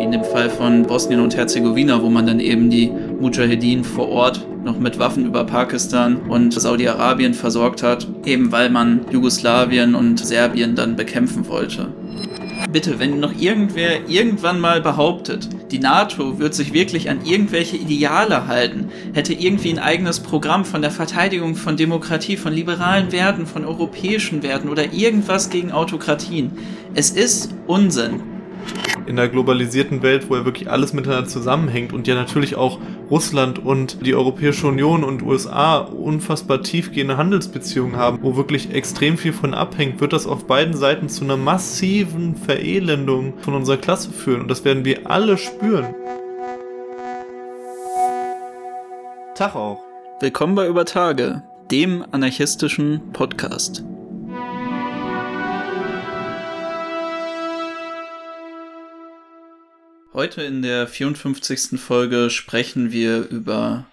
wie in dem Fall von Bosnien und Herzegowina, wo man dann eben die Mujahedin vor Ort noch mit Waffen über Pakistan und Saudi-Arabien versorgt hat, eben weil man Jugoslawien und Serbien dann bekämpfen wollte. Bitte, wenn noch irgendwer irgendwann mal behauptet, die NATO wird sich wirklich an irgendwelche Ideale halten, hätte irgendwie ein eigenes Programm von der Verteidigung von Demokratie, von liberalen Werten, von europäischen Werten oder irgendwas gegen Autokratien. Es ist Unsinn in der globalisierten Welt, wo ja wirklich alles miteinander zusammenhängt und ja natürlich auch Russland und die Europäische Union und USA unfassbar tiefgehende Handelsbeziehungen haben, wo wirklich extrem viel von abhängt, wird das auf beiden Seiten zu einer massiven Verelendung von unserer Klasse führen und das werden wir alle spüren. Tag auch. Willkommen bei Über Tage, dem anarchistischen Podcast. Heute in der 54. Folge sprechen wir über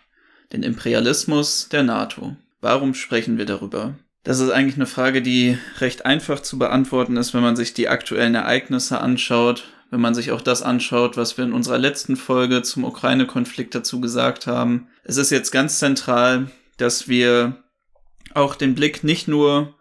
den Imperialismus der NATO. Warum sprechen wir darüber? Das ist eigentlich eine Frage, die recht einfach zu beantworten ist, wenn man sich die aktuellen Ereignisse anschaut, wenn man sich auch das anschaut, was wir in unserer letzten Folge zum Ukraine-Konflikt dazu gesagt haben. Es ist jetzt ganz zentral, dass wir auch den Blick nicht nur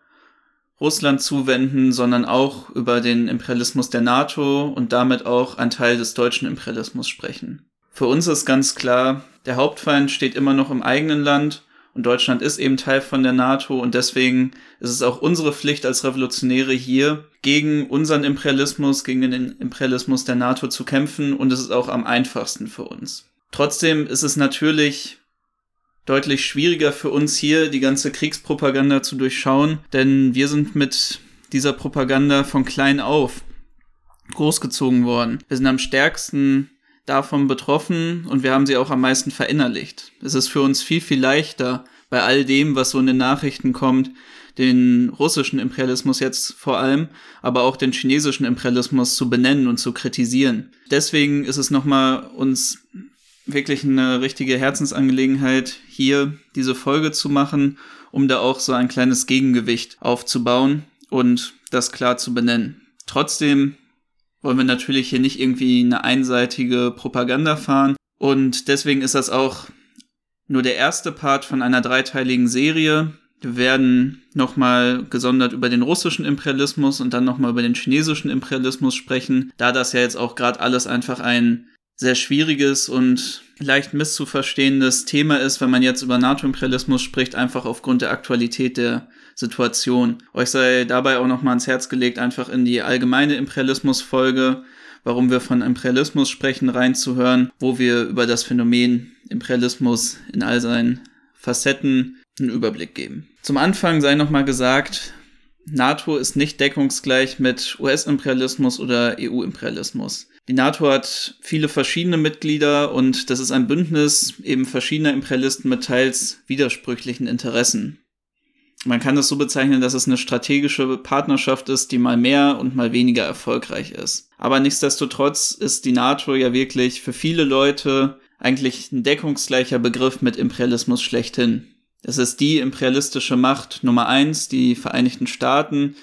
Russland zuwenden, sondern auch über den Imperialismus der NATO und damit auch ein Teil des deutschen Imperialismus sprechen. Für uns ist ganz klar, der Hauptfeind steht immer noch im eigenen Land und Deutschland ist eben Teil von der NATO und deswegen ist es auch unsere Pflicht als Revolutionäre hier gegen unseren Imperialismus, gegen den Imperialismus der NATO zu kämpfen und es ist auch am einfachsten für uns. Trotzdem ist es natürlich deutlich schwieriger für uns hier, die ganze Kriegspropaganda zu durchschauen, denn wir sind mit dieser Propaganda von klein auf großgezogen worden. Wir sind am stärksten davon betroffen und wir haben sie auch am meisten verinnerlicht. Es ist für uns viel, viel leichter, bei all dem, was so in den Nachrichten kommt, den russischen Imperialismus jetzt vor allem, aber auch den chinesischen Imperialismus zu benennen und zu kritisieren. Deswegen ist es nochmal uns wirklich eine richtige Herzensangelegenheit, hier diese Folge zu machen, um da auch so ein kleines Gegengewicht aufzubauen und das klar zu benennen. Trotzdem wollen wir natürlich hier nicht irgendwie eine einseitige Propaganda fahren und deswegen ist das auch nur der erste Part von einer dreiteiligen Serie. Wir werden nochmal gesondert über den russischen Imperialismus und dann nochmal über den chinesischen Imperialismus sprechen, da das ja jetzt auch gerade alles einfach ein sehr schwieriges und leicht misszuverstehendes Thema ist, wenn man jetzt über NATO-Imperialismus spricht, einfach aufgrund der Aktualität der Situation. Euch sei dabei auch nochmal ans Herz gelegt, einfach in die allgemeine Imperialismus-Folge, warum wir von Imperialismus sprechen, reinzuhören, wo wir über das Phänomen Imperialismus in all seinen Facetten einen Überblick geben. Zum Anfang sei nochmal gesagt, NATO ist nicht deckungsgleich mit US-Imperialismus oder EU-Imperialismus. Die NATO hat viele verschiedene Mitglieder und das ist ein Bündnis eben verschiedener Imperialisten mit teils widersprüchlichen Interessen. Man kann es so bezeichnen, dass es eine strategische Partnerschaft ist, die mal mehr und mal weniger erfolgreich ist. Aber nichtsdestotrotz ist die NATO ja wirklich für viele Leute eigentlich ein deckungsgleicher Begriff mit Imperialismus schlechthin. Es ist die imperialistische Macht Nummer eins, die Vereinigten Staaten,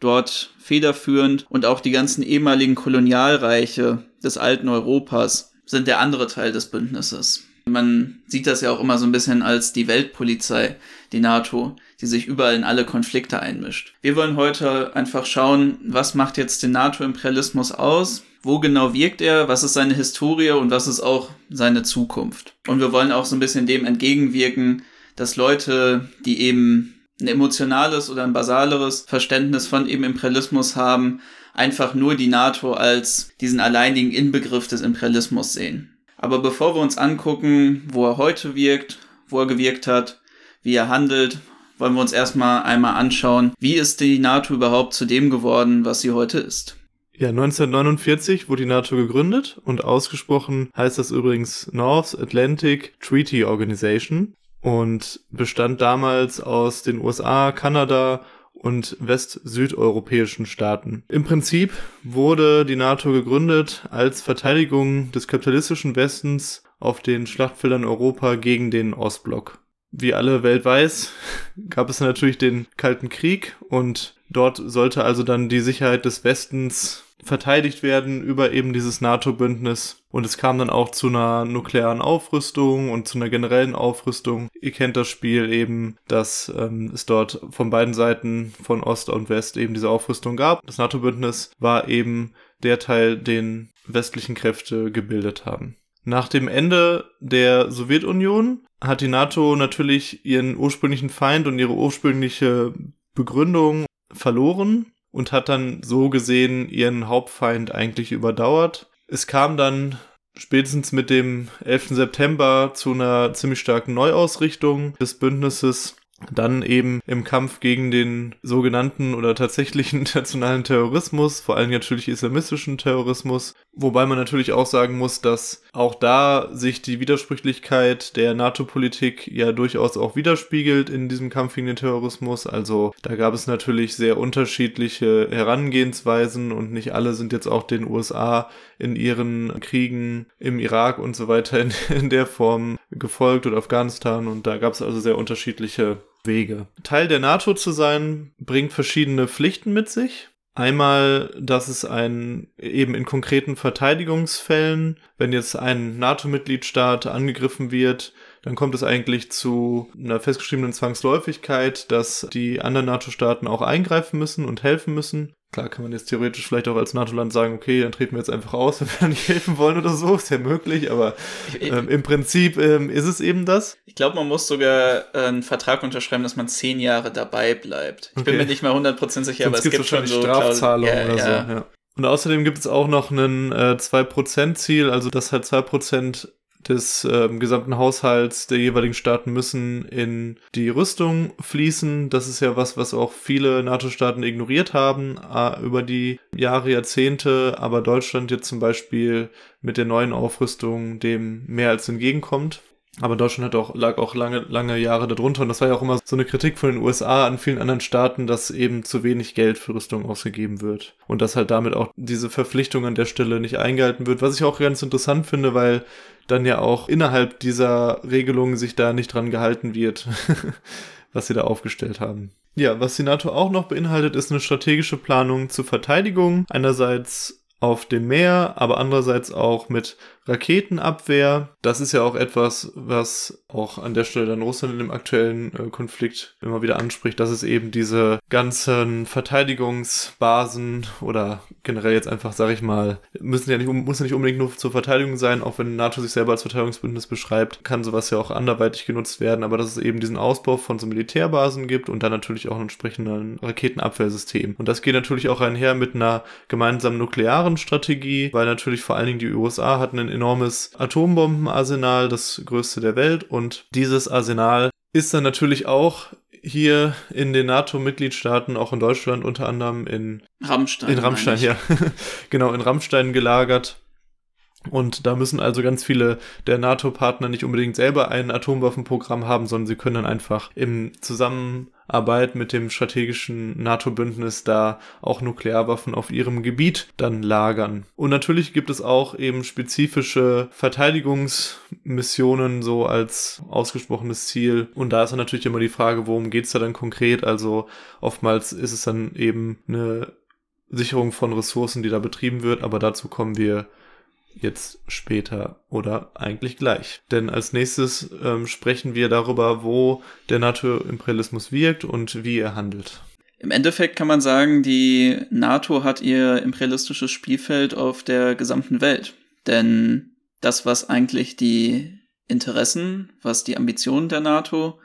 dort federführend und auch die ganzen ehemaligen Kolonialreiche des alten Europas sind der andere Teil des Bündnisses. Man sieht das ja auch immer so ein bisschen als die Weltpolizei, die NATO, die sich überall in alle Konflikte einmischt. Wir wollen heute einfach schauen, was macht jetzt den NATO-Imperialismus aus? Wo genau wirkt er? Was ist seine Historie und was ist auch seine Zukunft? Und wir wollen auch so ein bisschen dem entgegenwirken, dass Leute, die eben ein emotionales oder ein basaleres Verständnis von eben Imperialismus haben, einfach nur die NATO als diesen alleinigen Inbegriff des Imperialismus sehen. Aber bevor wir uns angucken, wo er heute wirkt, wo er gewirkt hat, wie er handelt, wollen wir uns erstmal einmal anschauen, wie ist die NATO überhaupt zu dem geworden, was sie heute ist. Ja, 1949 wurde die NATO gegründet und ausgesprochen heißt das übrigens North Atlantic Treaty Organization und bestand damals aus den USA, Kanada und west-südeuropäischen Staaten. Im Prinzip wurde die NATO gegründet als Verteidigung des kapitalistischen Westens auf den Schlachtfeldern Europa gegen den Ostblock. Wie alle Welt weiß, gab es natürlich den Kalten Krieg und dort sollte also dann die Sicherheit des Westens verteidigt werden über eben dieses NATO-Bündnis. Und es kam dann auch zu einer nuklearen Aufrüstung und zu einer generellen Aufrüstung. Ihr kennt das Spiel eben, dass ähm, es dort von beiden Seiten, von Ost und West, eben diese Aufrüstung gab. Das NATO-Bündnis war eben der Teil, den westlichen Kräfte gebildet haben. Nach dem Ende der Sowjetunion hat die NATO natürlich ihren ursprünglichen Feind und ihre ursprüngliche Begründung verloren und hat dann so gesehen ihren Hauptfeind eigentlich überdauert. Es kam dann spätestens mit dem 11. September zu einer ziemlich starken Neuausrichtung des Bündnisses dann eben im Kampf gegen den sogenannten oder tatsächlichen internationalen Terrorismus, vor allem natürlich islamistischen Terrorismus, wobei man natürlich auch sagen muss, dass auch da sich die Widersprüchlichkeit der NATO-Politik ja durchaus auch widerspiegelt in diesem Kampf gegen den Terrorismus. Also da gab es natürlich sehr unterschiedliche Herangehensweisen und nicht alle sind jetzt auch den USA in ihren Kriegen im Irak und so weiter in, in der Form gefolgt oder Afghanistan und da gab es also sehr unterschiedliche Wege. Teil der NATO zu sein, bringt verschiedene Pflichten mit sich. Einmal, dass es ein eben in konkreten Verteidigungsfällen, wenn jetzt ein NATO-Mitgliedstaat angegriffen wird, dann kommt es eigentlich zu einer festgeschriebenen Zwangsläufigkeit, dass die anderen NATO-Staaten auch eingreifen müssen und helfen müssen. Klar kann man jetzt theoretisch vielleicht auch als NATO-Land sagen, okay, dann treten wir jetzt einfach aus, wenn wir nicht helfen wollen oder so, ist ja möglich, aber ähm, im Prinzip ähm, ist es eben das. Ich glaube, man muss sogar äh, einen Vertrag unterschreiben, dass man zehn Jahre dabei bleibt. Ich okay. bin mir nicht mal 100% sicher, Sonst aber es gibt schon so Strafzahlungen ja, oder ja. so. Ja. Und außerdem gibt es auch noch ein äh, 2%-Ziel, also dass halt 2% des äh, gesamten Haushalts der jeweiligen Staaten müssen in die Rüstung fließen. Das ist ja was, was auch viele NATO-Staaten ignoriert haben äh, über die Jahre, Jahrzehnte, aber Deutschland jetzt zum Beispiel mit der neuen Aufrüstung dem mehr als entgegenkommt. Aber Deutschland hat auch, lag auch lange, lange Jahre darunter. Und das war ja auch immer so eine Kritik von den USA an vielen anderen Staaten, dass eben zu wenig Geld für Rüstung ausgegeben wird. Und dass halt damit auch diese Verpflichtung an der Stelle nicht eingehalten wird. Was ich auch ganz interessant finde, weil dann ja auch innerhalb dieser Regelung sich da nicht dran gehalten wird, was sie da aufgestellt haben. Ja, was die NATO auch noch beinhaltet, ist eine strategische Planung zur Verteidigung. Einerseits auf dem Meer, aber andererseits auch mit Raketenabwehr. Das ist ja auch etwas, was auch an der Stelle dann Russland in dem aktuellen äh, Konflikt immer wieder anspricht, dass es eben diese ganzen Verteidigungsbasen oder generell jetzt einfach, sag ich mal, müssen ja nicht, muss ja nicht unbedingt nur zur Verteidigung sein, auch wenn NATO sich selber als Verteidigungsbündnis beschreibt, kann sowas ja auch anderweitig genutzt werden, aber dass es eben diesen Ausbau von so Militärbasen gibt und dann natürlich auch ein entsprechendes Raketenabwehrsystem. Und das geht natürlich auch einher mit einer gemeinsamen nuklearen Strategie, weil natürlich vor allen Dingen die USA hatten ein enormes Atombombenarsenal, das größte der Welt. Und dieses Arsenal ist dann natürlich auch hier in den NATO-Mitgliedstaaten, auch in Deutschland unter anderem in Rammstein. In Rammstein, ja. genau, in Rammstein gelagert. Und da müssen also ganz viele der NATO-Partner nicht unbedingt selber ein Atomwaffenprogramm haben, sondern sie können dann einfach im Zusammenarbeit mit dem strategischen NATO-Bündnis da auch Nuklearwaffen auf ihrem Gebiet dann lagern. Und natürlich gibt es auch eben spezifische Verteidigungsmissionen so als ausgesprochenes Ziel. Und da ist dann natürlich immer die Frage, worum geht's da dann konkret? Also oftmals ist es dann eben eine Sicherung von Ressourcen, die da betrieben wird, aber dazu kommen wir jetzt später oder eigentlich gleich. Denn als nächstes ähm, sprechen wir darüber, wo der NATO-Imperialismus wirkt und wie er handelt. Im Endeffekt kann man sagen, die NATO hat ihr imperialistisches Spielfeld auf der gesamten Welt. Denn das, was eigentlich die Interessen, was die Ambitionen der NATO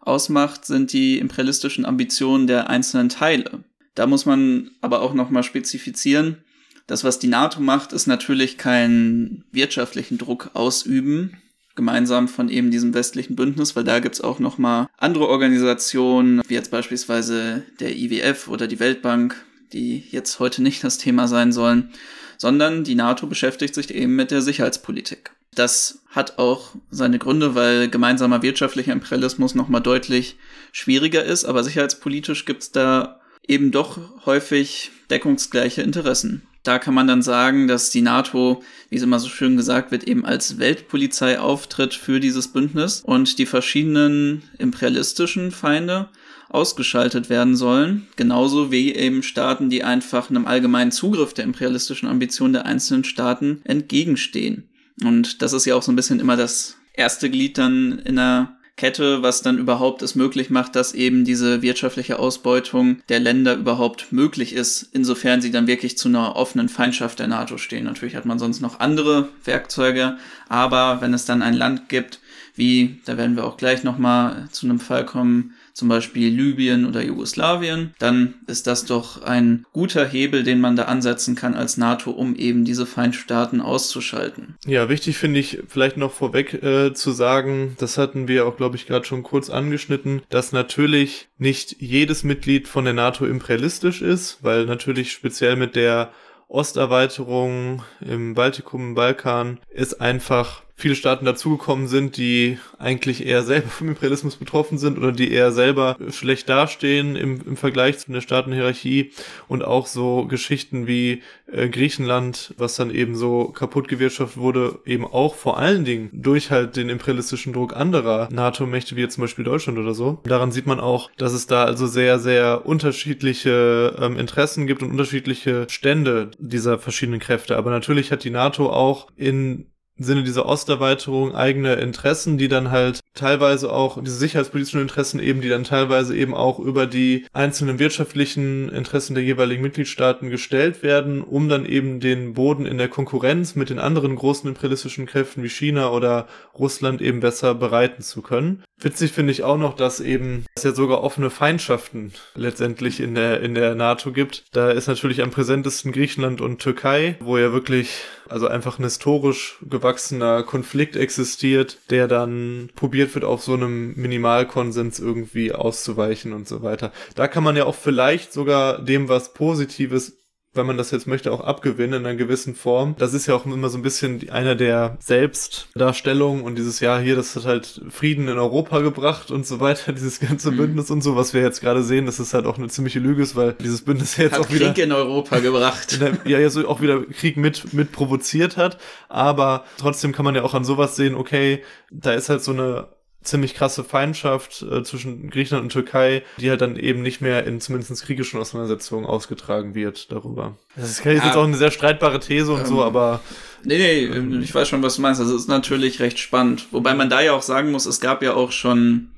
ausmacht, sind die imperialistischen Ambitionen der einzelnen Teile. Da muss man aber auch nochmal spezifizieren, das, was die NATO macht, ist natürlich keinen wirtschaftlichen Druck ausüben, gemeinsam von eben diesem westlichen Bündnis, weil da gibt's auch noch mal andere Organisationen, wie jetzt beispielsweise der IWF oder die Weltbank, die jetzt heute nicht das Thema sein sollen, sondern die NATO beschäftigt sich eben mit der Sicherheitspolitik. Das hat auch seine Gründe, weil gemeinsamer wirtschaftlicher Imperialismus noch mal deutlich schwieriger ist, aber sicherheitspolitisch gibt's da eben doch häufig deckungsgleiche Interessen. Da kann man dann sagen, dass die NATO, wie es immer so schön gesagt wird, eben als Weltpolizei auftritt für dieses Bündnis und die verschiedenen imperialistischen Feinde ausgeschaltet werden sollen, genauso wie eben Staaten, die einfach einem allgemeinen Zugriff der imperialistischen Ambitionen der einzelnen Staaten entgegenstehen. Und das ist ja auch so ein bisschen immer das erste Glied dann in der Kette, was dann überhaupt es möglich macht, dass eben diese wirtschaftliche Ausbeutung der Länder überhaupt möglich ist, insofern sie dann wirklich zu einer offenen Feindschaft der NATO stehen. Natürlich hat man sonst noch andere Werkzeuge, aber wenn es dann ein Land gibt, wie, da werden wir auch gleich nochmal zu einem Fall kommen, zum Beispiel Libyen oder Jugoslawien, dann ist das doch ein guter Hebel, den man da ansetzen kann als NATO, um eben diese Feindstaaten auszuschalten. Ja, wichtig finde ich vielleicht noch vorweg äh, zu sagen, das hatten wir auch, glaube ich, gerade schon kurz angeschnitten, dass natürlich nicht jedes Mitglied von der NATO imperialistisch ist, weil natürlich speziell mit der Osterweiterung im Baltikum, im Balkan ist einfach viele Staaten dazugekommen sind, die eigentlich eher selber vom Imperialismus betroffen sind oder die eher selber schlecht dastehen im, im Vergleich zu der Staatenhierarchie und auch so Geschichten wie äh, Griechenland, was dann eben so kaputt gewirtschaftet wurde, eben auch vor allen Dingen durch halt den imperialistischen Druck anderer NATO-Mächte, wie jetzt zum Beispiel Deutschland oder so. Daran sieht man auch, dass es da also sehr, sehr unterschiedliche ähm, Interessen gibt und unterschiedliche Stände dieser verschiedenen Kräfte. Aber natürlich hat die NATO auch in Sinne dieser Osterweiterung eigene Interessen, die dann halt teilweise auch, diese sicherheitspolitischen Interessen eben, die dann teilweise eben auch über die einzelnen wirtschaftlichen Interessen der jeweiligen Mitgliedstaaten gestellt werden, um dann eben den Boden in der Konkurrenz mit den anderen großen imperialistischen Kräften wie China oder Russland eben besser bereiten zu können. Witzig finde ich auch noch, dass eben es ja sogar offene Feindschaften letztendlich in der, in der NATO gibt. Da ist natürlich am präsentesten Griechenland und Türkei, wo ja wirklich also einfach ein historisch gewachsener Konflikt existiert, der dann probiert wird, auf so einem Minimalkonsens irgendwie auszuweichen und so weiter. Da kann man ja auch vielleicht sogar dem was Positives wenn man das jetzt möchte, auch abgewinnen in einer gewissen Form. Das ist ja auch immer so ein bisschen einer der Selbstdarstellungen und dieses Jahr hier, das hat halt Frieden in Europa gebracht und so weiter, dieses ganze mhm. Bündnis und so, was wir jetzt gerade sehen, das ist halt auch eine ziemliche Lüge ist, weil dieses Bündnis jetzt hat auch wieder Krieg in Europa gebracht. Der, ja, ja, so auch wieder Krieg mit, mit provoziert hat, aber trotzdem kann man ja auch an sowas sehen, okay, da ist halt so eine ziemlich krasse Feindschaft äh, zwischen Griechenland und Türkei, die halt dann eben nicht mehr in zumindest kriegischen Auseinandersetzungen ausgetragen wird darüber. Das ist, jetzt auch eine sehr streitbare These und ähm, so, aber. Nee, nee, ähm, ich weiß schon, was du meinst. Das ist natürlich recht spannend. Wobei man da ja auch sagen muss, es gab ja auch schon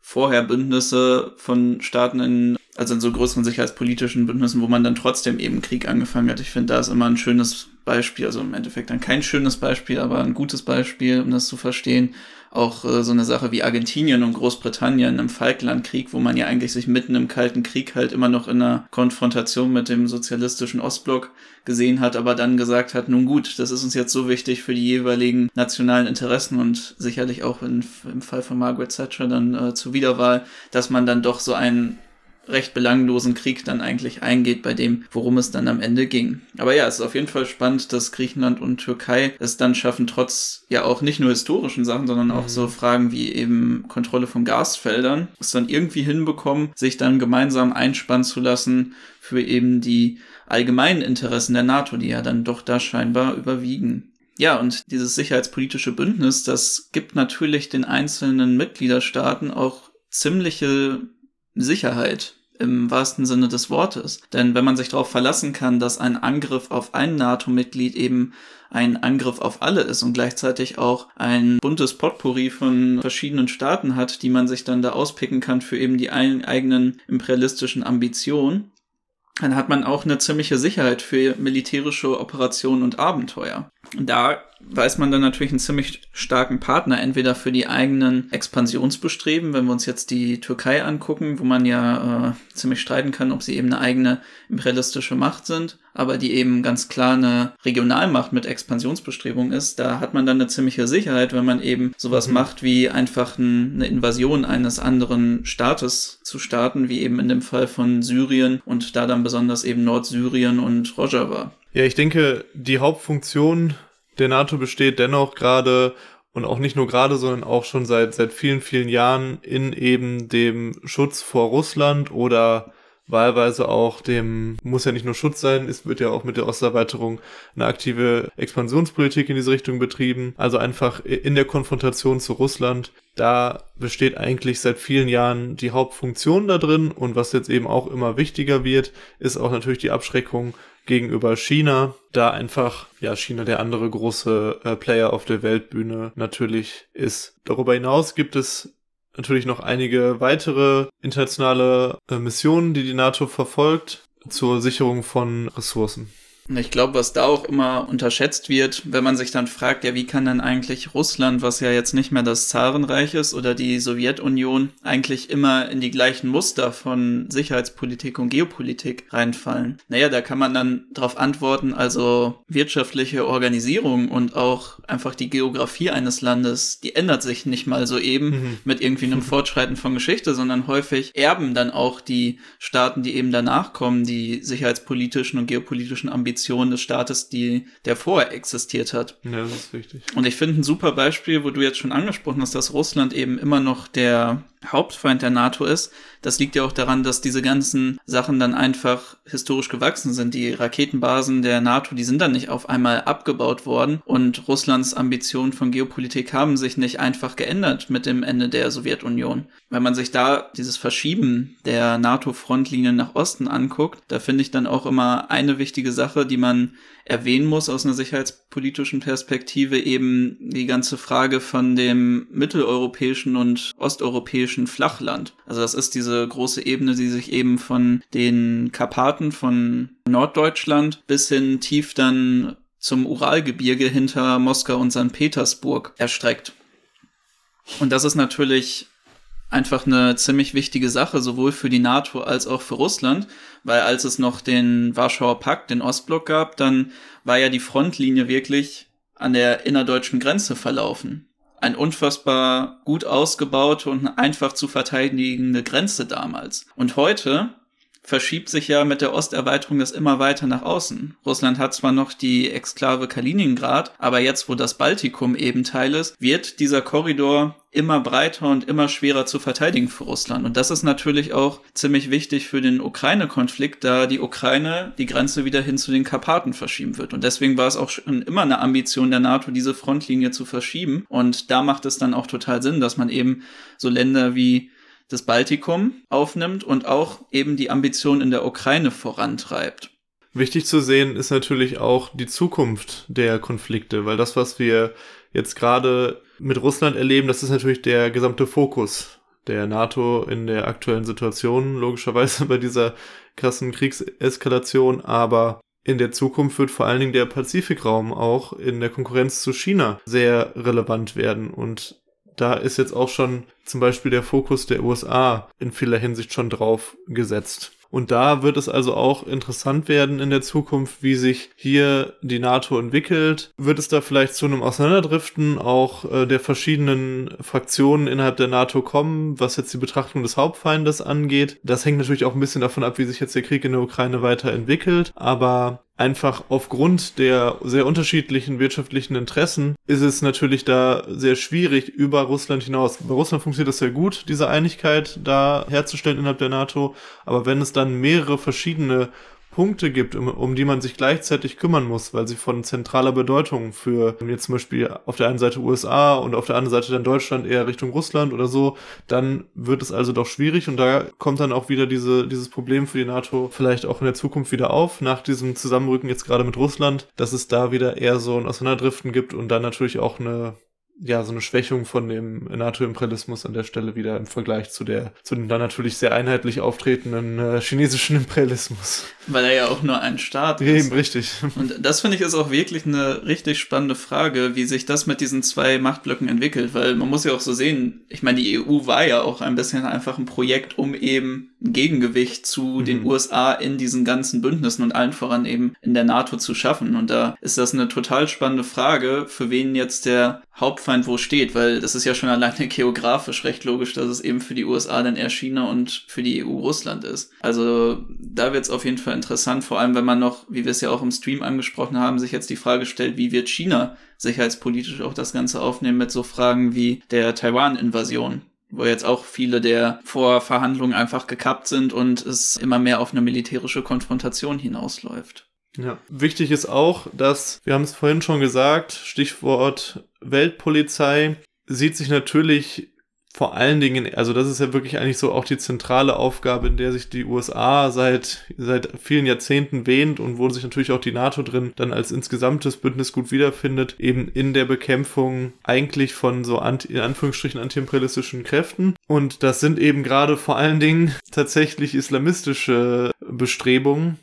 vorher Bündnisse von Staaten in, also in so größeren sicherheitspolitischen Bündnissen, wo man dann trotzdem eben Krieg angefangen hat. Ich finde, da ist immer ein schönes Beispiel, also im Endeffekt dann kein schönes Beispiel, aber ein gutes Beispiel, um das zu verstehen auch äh, so eine Sache wie Argentinien und Großbritannien im Falklandkrieg, wo man ja eigentlich sich mitten im Kalten Krieg halt immer noch in einer Konfrontation mit dem sozialistischen Ostblock gesehen hat, aber dann gesagt hat, nun gut, das ist uns jetzt so wichtig für die jeweiligen nationalen Interessen und sicherlich auch in, im Fall von Margaret Thatcher dann äh, zur Wiederwahl, dass man dann doch so einen recht belanglosen Krieg dann eigentlich eingeht, bei dem, worum es dann am Ende ging. Aber ja, es ist auf jeden Fall spannend, dass Griechenland und Türkei es dann schaffen, trotz ja auch nicht nur historischen Sachen, sondern auch mhm. so Fragen wie eben Kontrolle von Gasfeldern, es dann irgendwie hinbekommen, sich dann gemeinsam einspannen zu lassen für eben die allgemeinen Interessen der NATO, die ja dann doch da scheinbar überwiegen. Ja, und dieses sicherheitspolitische Bündnis, das gibt natürlich den einzelnen Mitgliederstaaten auch ziemliche Sicherheit im wahrsten Sinne des Wortes. Denn wenn man sich darauf verlassen kann, dass ein Angriff auf ein NATO-Mitglied eben ein Angriff auf alle ist und gleichzeitig auch ein buntes Potpourri von verschiedenen Staaten hat, die man sich dann da auspicken kann für eben die eigenen imperialistischen Ambitionen, dann hat man auch eine ziemliche Sicherheit für militärische Operationen und Abenteuer. Da weiß man dann natürlich einen ziemlich starken Partner, entweder für die eigenen Expansionsbestreben, wenn wir uns jetzt die Türkei angucken, wo man ja äh, ziemlich streiten kann, ob sie eben eine eigene imperialistische Macht sind, aber die eben ganz klar eine Regionalmacht mit Expansionsbestrebung ist, da hat man dann eine ziemliche Sicherheit, wenn man eben sowas mhm. macht, wie einfach ein, eine Invasion eines anderen Staates zu starten, wie eben in dem Fall von Syrien und da dann besonders eben Nordsyrien und Rojava. Ja, ich denke, die Hauptfunktion der NATO besteht dennoch gerade und auch nicht nur gerade, sondern auch schon seit, seit vielen, vielen Jahren in eben dem Schutz vor Russland oder wahlweise auch dem, muss ja nicht nur Schutz sein, es wird ja auch mit der Osterweiterung eine aktive Expansionspolitik in diese Richtung betrieben. Also einfach in der Konfrontation zu Russland, da besteht eigentlich seit vielen Jahren die Hauptfunktion da drin und was jetzt eben auch immer wichtiger wird, ist auch natürlich die Abschreckung gegenüber China, da einfach ja China der andere große äh, Player auf der Weltbühne natürlich ist. Darüber hinaus gibt es natürlich noch einige weitere internationale äh, Missionen, die die NATO verfolgt zur Sicherung von Ressourcen. Ich glaube, was da auch immer unterschätzt wird, wenn man sich dann fragt, ja, wie kann denn eigentlich Russland, was ja jetzt nicht mehr das Zarenreich ist, oder die Sowjetunion eigentlich immer in die gleichen Muster von Sicherheitspolitik und Geopolitik reinfallen? Naja, da kann man dann darauf antworten, also wirtschaftliche Organisierung und auch einfach die Geografie eines Landes, die ändert sich nicht mal so eben mhm. mit irgendwie einem Fortschreiten von Geschichte, sondern häufig erben dann auch die Staaten, die eben danach kommen, die sicherheitspolitischen und geopolitischen Ambitionen Tradition des Staates, die, der vorher existiert hat. Ja, das ist richtig. Und ich finde ein super Beispiel, wo du jetzt schon angesprochen hast, dass Russland eben immer noch der Hauptfeind der NATO ist. Das liegt ja auch daran, dass diese ganzen Sachen dann einfach historisch gewachsen sind. Die Raketenbasen der NATO, die sind dann nicht auf einmal abgebaut worden und Russlands Ambitionen von Geopolitik haben sich nicht einfach geändert mit dem Ende der Sowjetunion. Wenn man sich da dieses Verschieben der NATO-Frontlinien nach Osten anguckt, da finde ich dann auch immer eine wichtige Sache, die man erwähnen muss aus einer sicherheitspolitischen Perspektive eben die ganze Frage von dem mitteleuropäischen und osteuropäischen Flachland. Also das ist diese große Ebene, die sich eben von den Karpaten von Norddeutschland bis hin tief dann zum Uralgebirge hinter Moskau und St. Petersburg erstreckt. Und das ist natürlich einfach eine ziemlich wichtige Sache, sowohl für die NATO als auch für Russland, weil als es noch den Warschauer Pakt, den Ostblock gab, dann war ja die Frontlinie wirklich an der innerdeutschen Grenze verlaufen. Ein unfassbar gut ausgebaute und einfach zu verteidigende Grenze damals. Und heute verschiebt sich ja mit der Osterweiterung das immer weiter nach außen. Russland hat zwar noch die Exklave Kaliningrad, aber jetzt, wo das Baltikum eben Teil ist, wird dieser Korridor immer breiter und immer schwerer zu verteidigen für Russland. Und das ist natürlich auch ziemlich wichtig für den Ukraine-Konflikt, da die Ukraine die Grenze wieder hin zu den Karpaten verschieben wird. Und deswegen war es auch schon immer eine Ambition der NATO, diese Frontlinie zu verschieben. Und da macht es dann auch total Sinn, dass man eben so Länder wie das Baltikum aufnimmt und auch eben die Ambition in der Ukraine vorantreibt. Wichtig zu sehen ist natürlich auch die Zukunft der Konflikte, weil das, was wir jetzt gerade mit Russland erleben, das ist natürlich der gesamte Fokus der NATO in der aktuellen Situation, logischerweise bei dieser krassen Kriegseskalation, aber in der Zukunft wird vor allen Dingen der Pazifikraum auch in der Konkurrenz zu China sehr relevant werden und da ist jetzt auch schon zum Beispiel der Fokus der USA in vieler Hinsicht schon drauf gesetzt. Und da wird es also auch interessant werden in der Zukunft, wie sich hier die NATO entwickelt. Wird es da vielleicht zu einem Auseinanderdriften auch äh, der verschiedenen Fraktionen innerhalb der NATO kommen, was jetzt die Betrachtung des Hauptfeindes angeht? Das hängt natürlich auch ein bisschen davon ab, wie sich jetzt der Krieg in der Ukraine weiterentwickelt. Aber einfach aufgrund der sehr unterschiedlichen wirtschaftlichen Interessen ist es natürlich da sehr schwierig über Russland hinaus. Bei Russland funktioniert das sehr gut, diese Einigkeit da herzustellen innerhalb der NATO. Aber wenn es dann mehrere verschiedene Punkte gibt, um, um die man sich gleichzeitig kümmern muss, weil sie von zentraler Bedeutung für jetzt zum Beispiel auf der einen Seite USA und auf der anderen Seite dann Deutschland eher Richtung Russland oder so, dann wird es also doch schwierig und da kommt dann auch wieder diese, dieses Problem für die NATO vielleicht auch in der Zukunft wieder auf, nach diesem Zusammenrücken jetzt gerade mit Russland, dass es da wieder eher so ein Auseinanderdriften gibt und dann natürlich auch eine ja, so eine Schwächung von dem NATO-Imperialismus an der Stelle wieder im Vergleich zu der, zu dem dann natürlich sehr einheitlich auftretenden äh, chinesischen Imperialismus. Weil er ja auch nur ein Staat ist. Eben, richtig. Und das finde ich ist auch wirklich eine richtig spannende Frage, wie sich das mit diesen zwei Machtblöcken entwickelt, weil man muss ja auch so sehen, ich meine, die EU war ja auch ein bisschen einfach ein Projekt, um eben ein Gegengewicht zu mhm. den USA in diesen ganzen Bündnissen und allen voran eben in der NATO zu schaffen. Und da ist das eine total spannende Frage, für wen jetzt der Hauptfeind wo steht, weil das ist ja schon alleine geografisch recht logisch, dass es eben für die USA dann eher China und für die EU Russland ist. Also da wird es auf jeden Fall interessant, vor allem wenn man noch, wie wir es ja auch im Stream angesprochen haben, sich jetzt die Frage stellt, wie wird China sicherheitspolitisch auch das Ganze aufnehmen mit so Fragen wie der Taiwan-Invasion wo jetzt auch viele der Vorverhandlungen einfach gekappt sind und es immer mehr auf eine militärische Konfrontation hinausläuft. Ja. Wichtig ist auch, dass, wir haben es vorhin schon gesagt, Stichwort Weltpolizei, sieht sich natürlich vor allen Dingen, also das ist ja wirklich eigentlich so auch die zentrale Aufgabe, in der sich die USA seit, seit vielen Jahrzehnten wähnt und wo sich natürlich auch die NATO drin dann als insgesamtes Bündnis gut wiederfindet, eben in der Bekämpfung eigentlich von so anti, in Anführungsstrichen antiimperialistischen Kräften. Und das sind eben gerade vor allen Dingen tatsächlich islamistische Bestrebungen,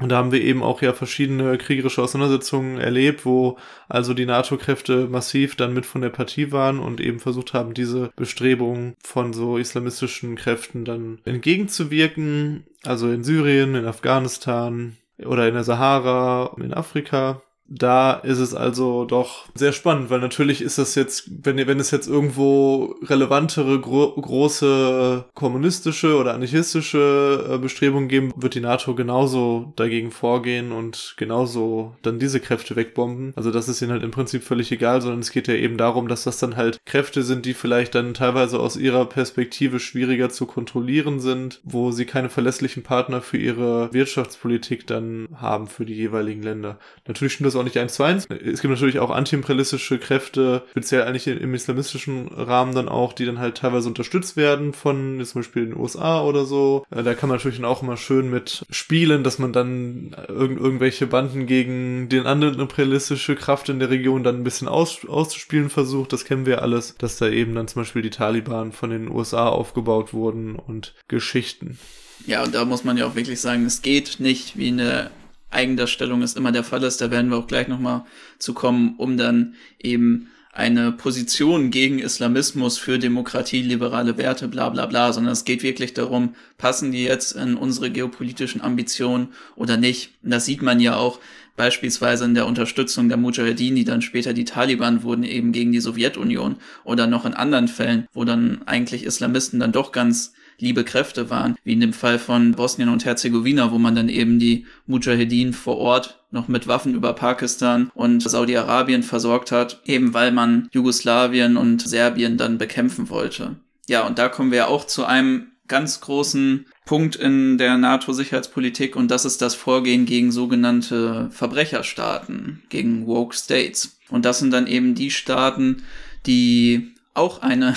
und da haben wir eben auch ja verschiedene kriegerische Auseinandersetzungen erlebt, wo also die NATO-Kräfte massiv dann mit von der Partie waren und eben versucht haben, diese Bestrebungen von so islamistischen Kräften dann entgegenzuwirken. Also in Syrien, in Afghanistan oder in der Sahara, in Afrika. Da ist es also doch sehr spannend, weil natürlich ist das jetzt, wenn, wenn es jetzt irgendwo relevantere, gro große kommunistische oder anarchistische äh, Bestrebungen geben, wird die NATO genauso dagegen vorgehen und genauso dann diese Kräfte wegbomben. Also das ist ihnen halt im Prinzip völlig egal, sondern es geht ja eben darum, dass das dann halt Kräfte sind, die vielleicht dann teilweise aus ihrer Perspektive schwieriger zu kontrollieren sind, wo sie keine verlässlichen Partner für ihre Wirtschaftspolitik dann haben für die jeweiligen Länder. Natürlich stimmt das auch nicht eins zu eins. Es gibt natürlich auch antiimperialistische Kräfte, speziell eigentlich im islamistischen Rahmen dann auch, die dann halt teilweise unterstützt werden von zum Beispiel den USA oder so. Äh, da kann man natürlich dann auch immer schön mit spielen, dass man dann irgend irgendwelche Banden gegen den anderen imperialistische Kraft in der Region dann ein bisschen aus auszuspielen versucht. Das kennen wir alles, dass da eben dann zum Beispiel die Taliban von den USA aufgebaut wurden und Geschichten. Ja, und da muss man ja auch wirklich sagen, es geht nicht wie eine Eigendarstellung es immer der Fall ist, da werden wir auch gleich nochmal zu kommen, um dann eben eine Position gegen Islamismus für Demokratie, liberale Werte, bla bla bla, sondern es geht wirklich darum, passen die jetzt in unsere geopolitischen Ambitionen oder nicht. Und das sieht man ja auch beispielsweise in der Unterstützung der Mujahedin, die dann später die Taliban wurden, eben gegen die Sowjetunion oder noch in anderen Fällen, wo dann eigentlich Islamisten dann doch ganz liebe Kräfte waren, wie in dem Fall von Bosnien und Herzegowina, wo man dann eben die Mujahedin vor Ort noch mit Waffen über Pakistan und Saudi-Arabien versorgt hat, eben weil man Jugoslawien und Serbien dann bekämpfen wollte. Ja, und da kommen wir auch zu einem ganz großen Punkt in der NATO-Sicherheitspolitik und das ist das Vorgehen gegen sogenannte Verbrecherstaaten, gegen Woke States. Und das sind dann eben die Staaten, die auch eine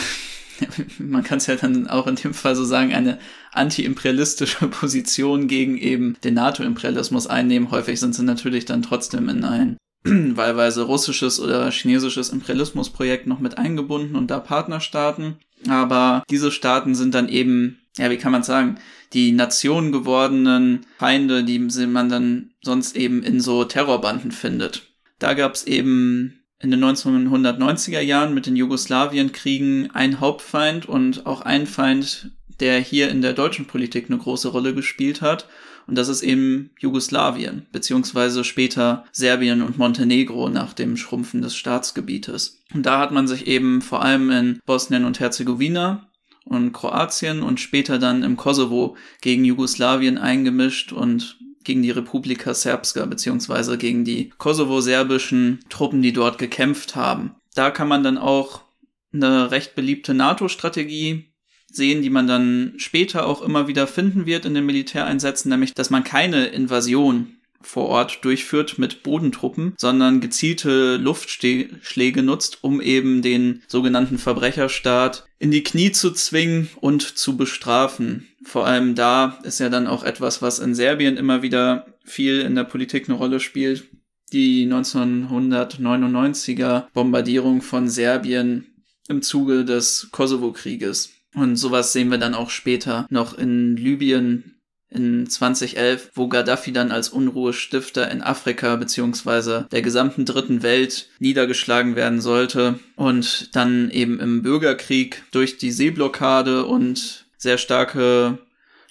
man kann es ja dann auch in dem Fall so sagen, eine anti-imperialistische Position gegen eben den NATO-Imperialismus einnehmen. Häufig sind sie natürlich dann trotzdem in ein wahlweise russisches oder chinesisches Imperialismusprojekt noch mit eingebunden und da Partnerstaaten. Aber diese Staaten sind dann eben, ja, wie kann man sagen, die Nation gewordenen Feinde, die man dann sonst eben in so Terrorbanden findet. Da gab es eben in den 1990er Jahren mit den Jugoslawienkriegen ein Hauptfeind und auch ein Feind, der hier in der deutschen Politik eine große Rolle gespielt hat. Und das ist eben Jugoslawien, beziehungsweise später Serbien und Montenegro nach dem Schrumpfen des Staatsgebietes. Und da hat man sich eben vor allem in Bosnien und Herzegowina und Kroatien und später dann im Kosovo gegen Jugoslawien eingemischt und gegen die Republika Srpska beziehungsweise gegen die kosovo-serbischen Truppen, die dort gekämpft haben. Da kann man dann auch eine recht beliebte NATO-Strategie sehen, die man dann später auch immer wieder finden wird in den Militäreinsätzen, nämlich dass man keine Invasion vor Ort durchführt mit Bodentruppen, sondern gezielte Luftschläge nutzt, um eben den sogenannten Verbrecherstaat in die Knie zu zwingen und zu bestrafen. Vor allem da ist ja dann auch etwas, was in Serbien immer wieder viel in der Politik eine Rolle spielt. Die 1999er Bombardierung von Serbien im Zuge des Kosovo-Krieges. Und sowas sehen wir dann auch später noch in Libyen in 2011, wo Gaddafi dann als Unruhestifter in Afrika beziehungsweise der gesamten dritten Welt niedergeschlagen werden sollte und dann eben im Bürgerkrieg durch die Seeblockade und sehr starke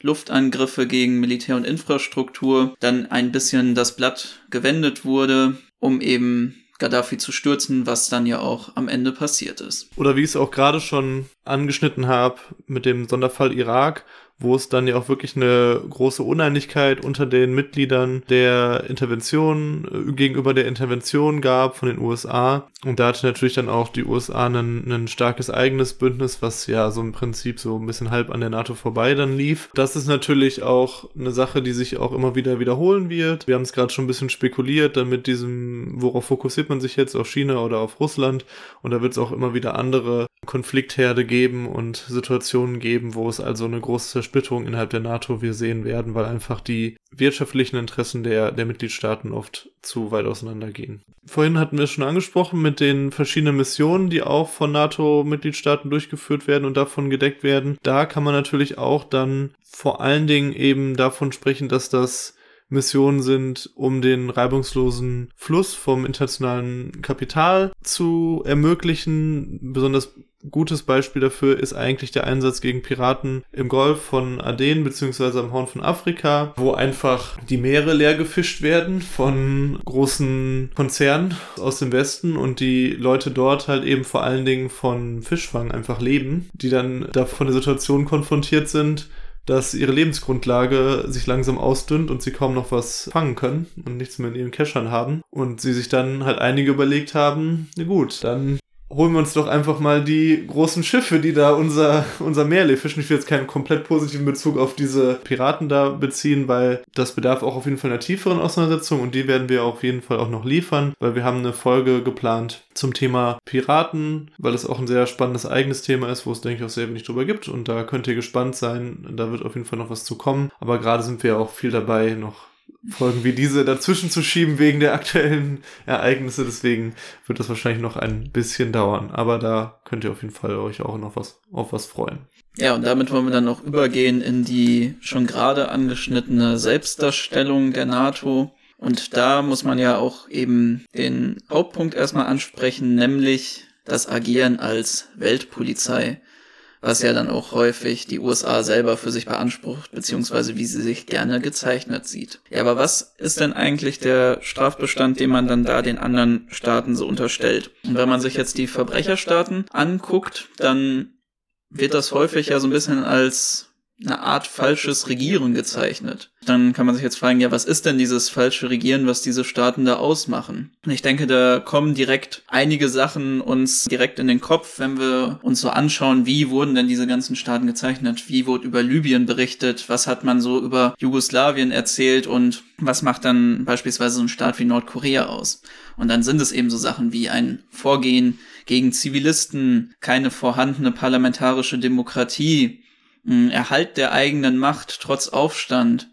Luftangriffe gegen Militär und Infrastruktur dann ein bisschen das Blatt gewendet wurde, um eben Gaddafi zu stürzen, was dann ja auch am Ende passiert ist. Oder wie ich es auch gerade schon angeschnitten habe mit dem Sonderfall Irak, wo es dann ja auch wirklich eine große Uneinigkeit unter den Mitgliedern der Intervention äh, gegenüber der Intervention gab von den USA. Und da hatte natürlich dann auch die USA ein, starkes eigenes Bündnis, was ja so im Prinzip so ein bisschen halb an der NATO vorbei dann lief. Das ist natürlich auch eine Sache, die sich auch immer wieder wiederholen wird. Wir haben es gerade schon ein bisschen spekuliert, dann mit diesem, worauf fokussiert man sich jetzt, auf China oder auf Russland. Und da wird es auch immer wieder andere Konfliktherde geben und Situationen geben, wo es also eine große Zersplitterung innerhalb der NATO wir sehen werden, weil einfach die wirtschaftlichen Interessen der, der Mitgliedstaaten oft zu weit auseinandergehen. Vorhin hatten wir es schon angesprochen mit den verschiedenen Missionen, die auch von NATO-Mitgliedstaaten durchgeführt werden und davon gedeckt werden. Da kann man natürlich auch dann vor allen Dingen eben davon sprechen, dass das Missionen sind, um den reibungslosen Fluss vom internationalen Kapital zu ermöglichen. Besonders gutes Beispiel dafür ist eigentlich der Einsatz gegen Piraten im Golf von Aden beziehungsweise am Horn von Afrika, wo einfach die Meere leer gefischt werden von großen Konzernen aus dem Westen und die Leute dort halt eben vor allen Dingen von Fischfang einfach leben, die dann da von der Situation konfrontiert sind, dass ihre Lebensgrundlage sich langsam ausdünnt und sie kaum noch was fangen können und nichts mehr in ihren Keschern haben. Und sie sich dann halt einige überlegt haben, na gut, dann holen wir uns doch einfach mal die großen Schiffe, die da unser, unser Meerlee fischen. Ich will jetzt keinen komplett positiven Bezug auf diese Piraten da beziehen, weil das bedarf auch auf jeden Fall einer tieferen Auseinandersetzung und die werden wir auf jeden Fall auch noch liefern, weil wir haben eine Folge geplant zum Thema Piraten, weil es auch ein sehr spannendes eigenes Thema ist, wo es denke ich auch sehr wenig drüber gibt und da könnt ihr gespannt sein. Da wird auf jeden Fall noch was zu kommen. Aber gerade sind wir auch viel dabei, noch Folgen wie diese dazwischen zu schieben wegen der aktuellen Ereignisse. Deswegen wird das wahrscheinlich noch ein bisschen dauern. Aber da könnt ihr auf jeden Fall euch auch noch was auf was freuen. Ja, und damit wollen wir dann noch übergehen in die schon gerade angeschnittene Selbstdarstellung der NATO. Und da muss man ja auch eben den Hauptpunkt erstmal ansprechen, nämlich das Agieren als Weltpolizei was ja dann auch häufig die USA selber für sich beansprucht, beziehungsweise wie sie sich gerne gezeichnet sieht. Ja, aber was ist denn eigentlich der Strafbestand, den man dann da den anderen Staaten so unterstellt? Und wenn man sich jetzt die Verbrecherstaaten anguckt, dann wird das häufig ja so ein bisschen als eine Art falsches Regieren gezeichnet. Dann kann man sich jetzt fragen, ja, was ist denn dieses falsche Regieren, was diese Staaten da ausmachen? Und ich denke, da kommen direkt einige Sachen uns direkt in den Kopf, wenn wir uns so anschauen, wie wurden denn diese ganzen Staaten gezeichnet? Wie wurde über Libyen berichtet? Was hat man so über Jugoslawien erzählt? Und was macht dann beispielsweise so ein Staat wie Nordkorea aus? Und dann sind es eben so Sachen wie ein Vorgehen gegen Zivilisten, keine vorhandene parlamentarische Demokratie, Erhalt der eigenen Macht trotz Aufstand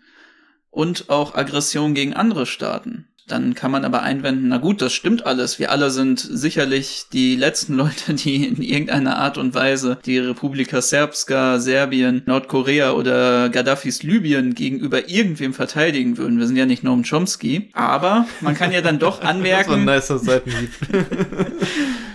und auch Aggression gegen andere Staaten. Dann kann man aber einwenden, na gut, das stimmt alles. Wir alle sind sicherlich die letzten Leute, die in irgendeiner Art und Weise die Republika Serbska, Serbien, Nordkorea oder Gaddafis Libyen gegenüber irgendwem verteidigen würden. Wir sind ja nicht Noam Chomsky. Aber man kann ja dann doch anmerken. das war ein nicer Seitenhieb.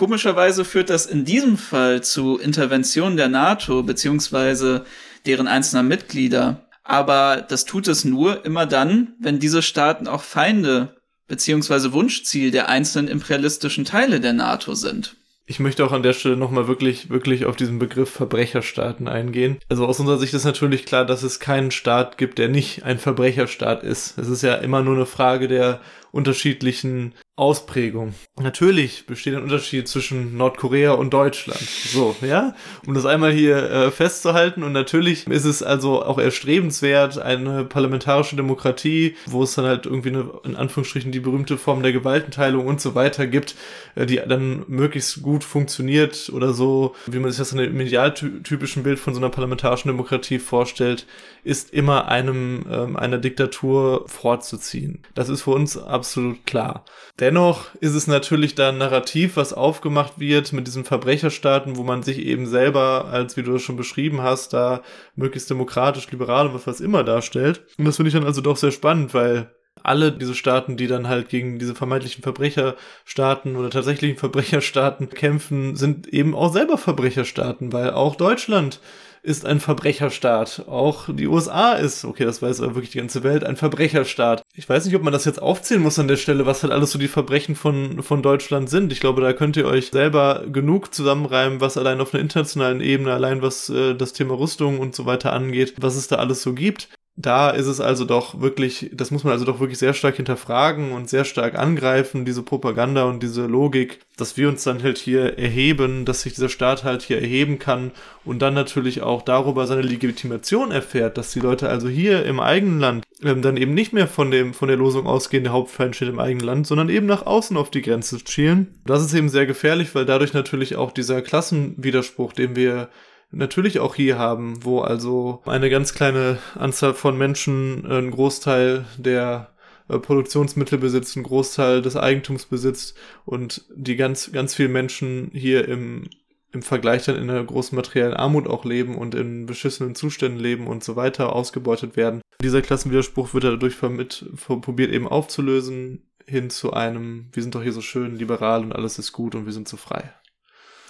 Komischerweise führt das in diesem Fall zu Interventionen der NATO beziehungsweise deren einzelner Mitglieder. Aber das tut es nur immer dann, wenn diese Staaten auch Feinde beziehungsweise Wunschziel der einzelnen imperialistischen Teile der NATO sind. Ich möchte auch an der Stelle nochmal wirklich, wirklich auf diesen Begriff Verbrecherstaaten eingehen. Also aus unserer Sicht ist natürlich klar, dass es keinen Staat gibt, der nicht ein Verbrecherstaat ist. Es ist ja immer nur eine Frage der unterschiedlichen Ausprägung. Natürlich besteht ein Unterschied zwischen Nordkorea und Deutschland. So, ja, um das einmal hier äh, festzuhalten. Und natürlich ist es also auch erstrebenswert, eine parlamentarische Demokratie, wo es dann halt irgendwie eine, in Anführungsstrichen, die berühmte Form der Gewaltenteilung und so weiter gibt, äh, die dann möglichst gut funktioniert oder so, wie man sich das in einem medialtypischen Bild von so einer parlamentarischen Demokratie vorstellt, ist immer einem ähm, einer Diktatur vorzuziehen. Das ist für uns absolut klar. Dennoch ist es natürlich da ein Narrativ, was aufgemacht wird mit diesen Verbrecherstaaten, wo man sich eben selber, als wie du es schon beschrieben hast, da möglichst demokratisch, liberal und was immer darstellt. Und das finde ich dann also doch sehr spannend, weil alle diese Staaten, die dann halt gegen diese vermeintlichen Verbrecherstaaten oder tatsächlichen Verbrecherstaaten kämpfen, sind eben auch selber Verbrecherstaaten, weil auch Deutschland ist ein Verbrecherstaat. Auch die USA ist, okay, das weiß aber wirklich die ganze Welt, ein Verbrecherstaat. Ich weiß nicht, ob man das jetzt aufzählen muss an der Stelle, was halt alles so die Verbrechen von, von Deutschland sind. Ich glaube, da könnt ihr euch selber genug zusammenreimen, was allein auf einer internationalen Ebene, allein was äh, das Thema Rüstung und so weiter angeht, was es da alles so gibt da ist es also doch wirklich, das muss man also doch wirklich sehr stark hinterfragen und sehr stark angreifen, diese Propaganda und diese Logik, dass wir uns dann halt hier erheben, dass sich dieser Staat halt hier erheben kann und dann natürlich auch darüber seine Legitimation erfährt, dass die Leute also hier im eigenen Land ähm, dann eben nicht mehr von dem, von der Losung ausgehen, der Hauptfeind steht im eigenen Land, sondern eben nach außen auf die Grenze schielen. Das ist eben sehr gefährlich, weil dadurch natürlich auch dieser Klassenwiderspruch, den wir natürlich auch hier haben, wo also eine ganz kleine Anzahl von Menschen einen Großteil der äh, Produktionsmittel besitzt, einen Großteil des Eigentums besitzt und die ganz, ganz vielen Menschen hier im, im Vergleich dann in einer großen materiellen Armut auch leben und in beschissenen Zuständen leben und so weiter ausgebeutet werden. Dieser Klassenwiderspruch wird dadurch vermit, probiert eben aufzulösen hin zu einem, wir sind doch hier so schön liberal und alles ist gut und wir sind so frei.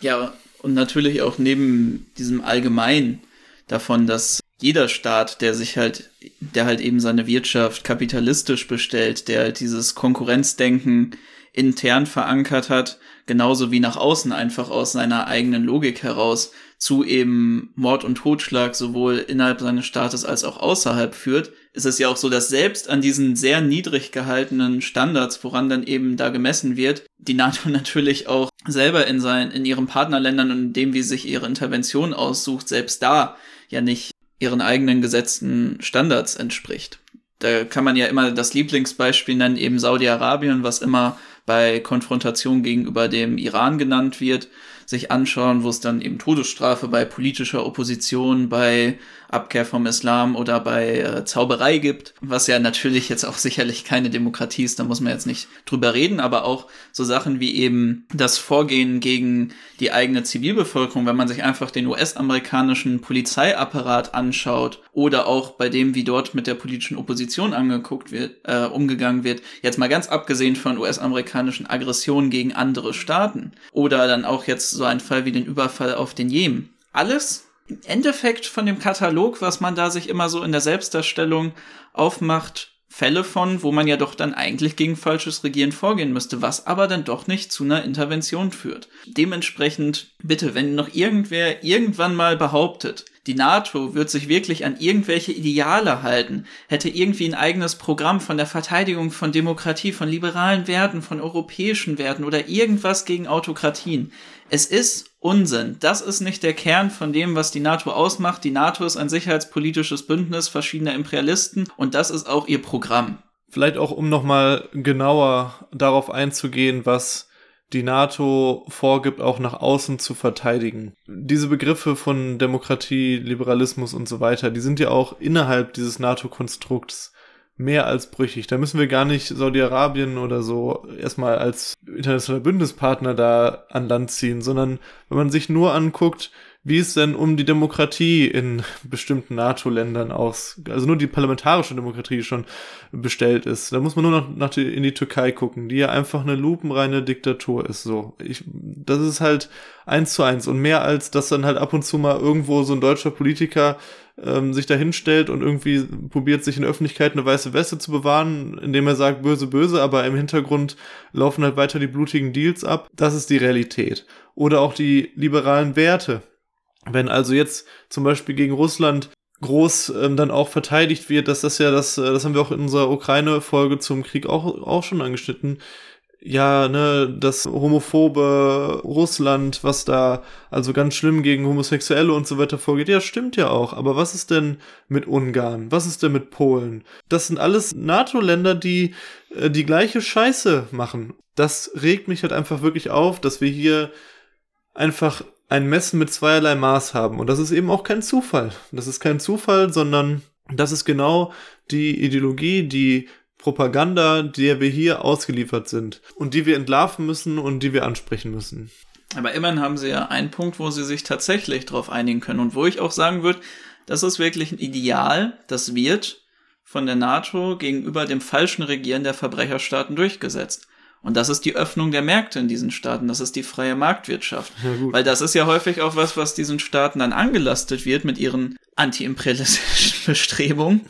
Ja, und natürlich auch neben diesem Allgemein davon, dass jeder Staat, der sich halt, der halt eben seine Wirtschaft kapitalistisch bestellt, der halt dieses Konkurrenzdenken intern verankert hat, genauso wie nach außen einfach aus seiner eigenen Logik heraus zu eben Mord und Totschlag sowohl innerhalb seines Staates als auch außerhalb führt, ist es ja auch so, dass selbst an diesen sehr niedrig gehaltenen Standards, woran dann eben da gemessen wird, die NATO natürlich auch selber in seinen, in ihren Partnerländern und in dem, wie sich ihre Intervention aussucht, selbst da ja nicht ihren eigenen gesetzten Standards entspricht. Da kann man ja immer das Lieblingsbeispiel nennen, eben Saudi-Arabien, was immer bei Konfrontation gegenüber dem Iran genannt wird, sich anschauen, wo es dann eben Todesstrafe bei politischer Opposition, bei Abkehr vom Islam oder bei äh, Zauberei gibt, was ja natürlich jetzt auch sicherlich keine Demokratie ist, da muss man jetzt nicht drüber reden, aber auch so Sachen wie eben das Vorgehen gegen die eigene Zivilbevölkerung, wenn man sich einfach den US-amerikanischen Polizeiapparat anschaut oder auch bei dem, wie dort mit der politischen Opposition angeguckt wird, äh, umgegangen wird, jetzt mal ganz abgesehen von US-amerikanischen Aggressionen gegen andere Staaten oder dann auch jetzt so ein Fall wie den Überfall auf den Jemen. Alles im Endeffekt von dem Katalog, was man da sich immer so in der Selbstdarstellung aufmacht, Fälle von, wo man ja doch dann eigentlich gegen falsches Regieren vorgehen müsste, was aber dann doch nicht zu einer Intervention führt. Dementsprechend, bitte, wenn noch irgendwer irgendwann mal behauptet, die NATO wird sich wirklich an irgendwelche Ideale halten, hätte irgendwie ein eigenes Programm von der Verteidigung von Demokratie, von liberalen Werten, von europäischen Werten oder irgendwas gegen Autokratien. Es ist Unsinn. Das ist nicht der Kern von dem, was die NATO ausmacht. Die NATO ist ein sicherheitspolitisches Bündnis verschiedener Imperialisten und das ist auch ihr Programm. Vielleicht auch, um nochmal genauer darauf einzugehen, was die NATO vorgibt, auch nach außen zu verteidigen. Diese Begriffe von Demokratie, Liberalismus und so weiter, die sind ja auch innerhalb dieses NATO-Konstrukts mehr als brüchig. Da müssen wir gar nicht Saudi-Arabien oder so erstmal als internationaler Bündnispartner da an Land ziehen, sondern wenn man sich nur anguckt, wie es denn um die Demokratie in bestimmten NATO-Ländern aus, also nur die parlamentarische Demokratie schon bestellt ist. Da muss man nur noch nach die, in die Türkei gucken, die ja einfach eine lupenreine Diktatur ist. So, ich, das ist halt eins zu eins und mehr als, dass dann halt ab und zu mal irgendwo so ein deutscher Politiker ähm, sich da hinstellt und irgendwie probiert, sich in der Öffentlichkeit eine weiße Weste zu bewahren, indem er sagt, böse, böse, aber im Hintergrund laufen halt weiter die blutigen Deals ab. Das ist die Realität. Oder auch die liberalen Werte. Wenn also jetzt zum Beispiel gegen Russland groß ähm, dann auch verteidigt wird, dass das ja das, äh, das haben wir auch in unserer Ukraine-Folge zum Krieg auch, auch schon angeschnitten, ja, ne, das homophobe Russland, was da also ganz schlimm gegen Homosexuelle und so weiter vorgeht, ja, stimmt ja auch. Aber was ist denn mit Ungarn? Was ist denn mit Polen? Das sind alles NATO-Länder, die äh, die gleiche Scheiße machen. Das regt mich halt einfach wirklich auf, dass wir hier einfach ein Messen mit zweierlei Maß haben. Und das ist eben auch kein Zufall. Das ist kein Zufall, sondern das ist genau die Ideologie, die Propaganda, der wir hier ausgeliefert sind und die wir entlarven müssen und die wir ansprechen müssen. Aber immerhin haben sie ja einen Punkt, wo sie sich tatsächlich darauf einigen können und wo ich auch sagen würde, das ist wirklich ein Ideal, das wird von der NATO gegenüber dem falschen Regieren der Verbrecherstaaten durchgesetzt. Und das ist die Öffnung der Märkte in diesen Staaten, das ist die freie Marktwirtschaft. Ja, Weil das ist ja häufig auch was, was diesen Staaten dann angelastet wird mit ihren antiimperialistischen Bestrebungen,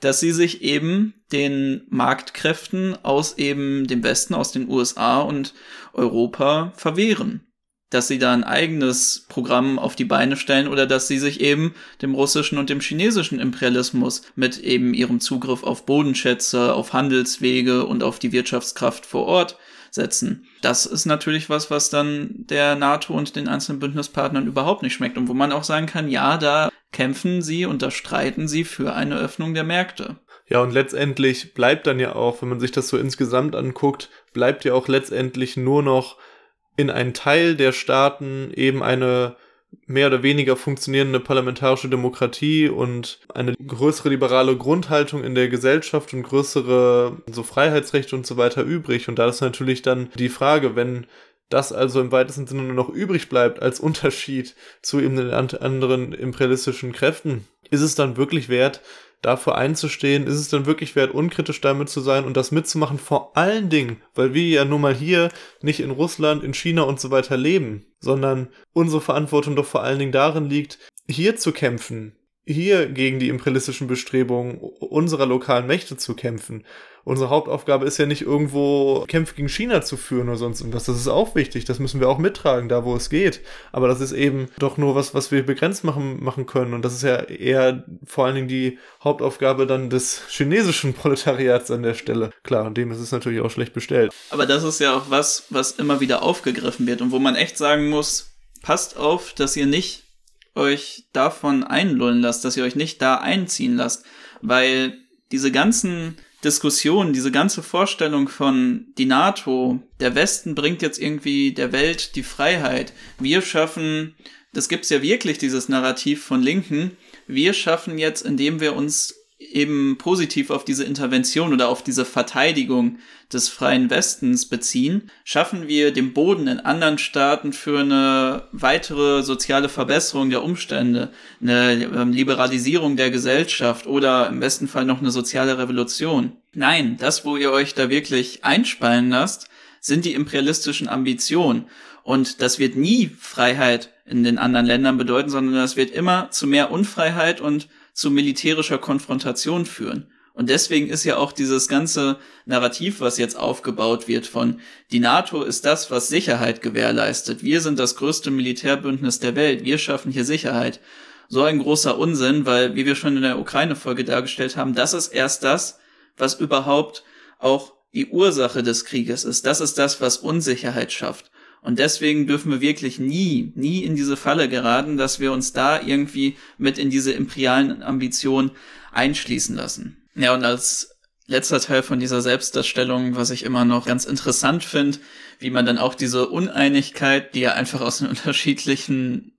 dass sie sich eben den Marktkräften aus eben dem Westen, aus den USA und Europa verwehren dass sie da ein eigenes Programm auf die Beine stellen oder dass sie sich eben dem russischen und dem chinesischen Imperialismus mit eben ihrem Zugriff auf Bodenschätze, auf Handelswege und auf die Wirtschaftskraft vor Ort setzen. Das ist natürlich was, was dann der NATO und den einzelnen Bündnispartnern überhaupt nicht schmeckt und wo man auch sagen kann, ja, da kämpfen sie und da streiten sie für eine Öffnung der Märkte. Ja, und letztendlich bleibt dann ja auch, wenn man sich das so insgesamt anguckt, bleibt ja auch letztendlich nur noch in einen Teil der Staaten eben eine mehr oder weniger funktionierende parlamentarische Demokratie und eine größere liberale Grundhaltung in der Gesellschaft und größere so Freiheitsrechte und so weiter übrig. Und da ist natürlich dann die Frage, wenn das also im weitesten Sinne nur noch übrig bleibt als Unterschied zu eben den anderen imperialistischen Kräften, ist es dann wirklich wert, dafür einzustehen, ist es dann wirklich wert, unkritisch damit zu sein und das mitzumachen, vor allen Dingen, weil wir ja nun mal hier nicht in Russland, in China und so weiter leben, sondern unsere Verantwortung doch vor allen Dingen darin liegt, hier zu kämpfen, hier gegen die imperialistischen Bestrebungen unserer lokalen Mächte zu kämpfen unsere Hauptaufgabe ist ja nicht irgendwo Kämpfe gegen China zu führen oder sonst irgendwas. Das ist auch wichtig. Das müssen wir auch mittragen, da wo es geht. Aber das ist eben doch nur was, was wir begrenzt machen, machen können. Und das ist ja eher vor allen Dingen die Hauptaufgabe dann des chinesischen Proletariats an der Stelle. Klar, und dem ist es natürlich auch schlecht bestellt. Aber das ist ja auch was, was immer wieder aufgegriffen wird und wo man echt sagen muss, passt auf, dass ihr nicht euch davon einlullen lasst, dass ihr euch nicht da einziehen lasst, weil diese ganzen Diskussion, diese ganze Vorstellung von die NATO, der Westen bringt jetzt irgendwie der Welt die Freiheit. Wir schaffen, das gibt's ja wirklich, dieses Narrativ von Linken. Wir schaffen jetzt, indem wir uns eben positiv auf diese Intervention oder auf diese Verteidigung des freien Westens beziehen, schaffen wir den Boden in anderen Staaten für eine weitere soziale Verbesserung der Umstände, eine ähm, Liberalisierung der Gesellschaft oder im besten Fall noch eine soziale Revolution. Nein, das, wo ihr euch da wirklich einspeien lasst, sind die imperialistischen Ambitionen. Und das wird nie Freiheit in den anderen Ländern bedeuten, sondern das wird immer zu mehr Unfreiheit und zu militärischer Konfrontation führen. Und deswegen ist ja auch dieses ganze Narrativ, was jetzt aufgebaut wird von die NATO ist das, was Sicherheit gewährleistet. Wir sind das größte Militärbündnis der Welt. Wir schaffen hier Sicherheit. So ein großer Unsinn, weil, wie wir schon in der Ukraine-Folge dargestellt haben, das ist erst das, was überhaupt auch die Ursache des Krieges ist. Das ist das, was Unsicherheit schafft. Und deswegen dürfen wir wirklich nie, nie in diese Falle geraten, dass wir uns da irgendwie mit in diese imperialen Ambitionen einschließen lassen. Ja, und als letzter Teil von dieser Selbstdarstellung, was ich immer noch ganz interessant finde, wie man dann auch diese Uneinigkeit, die ja einfach aus den unterschiedlichen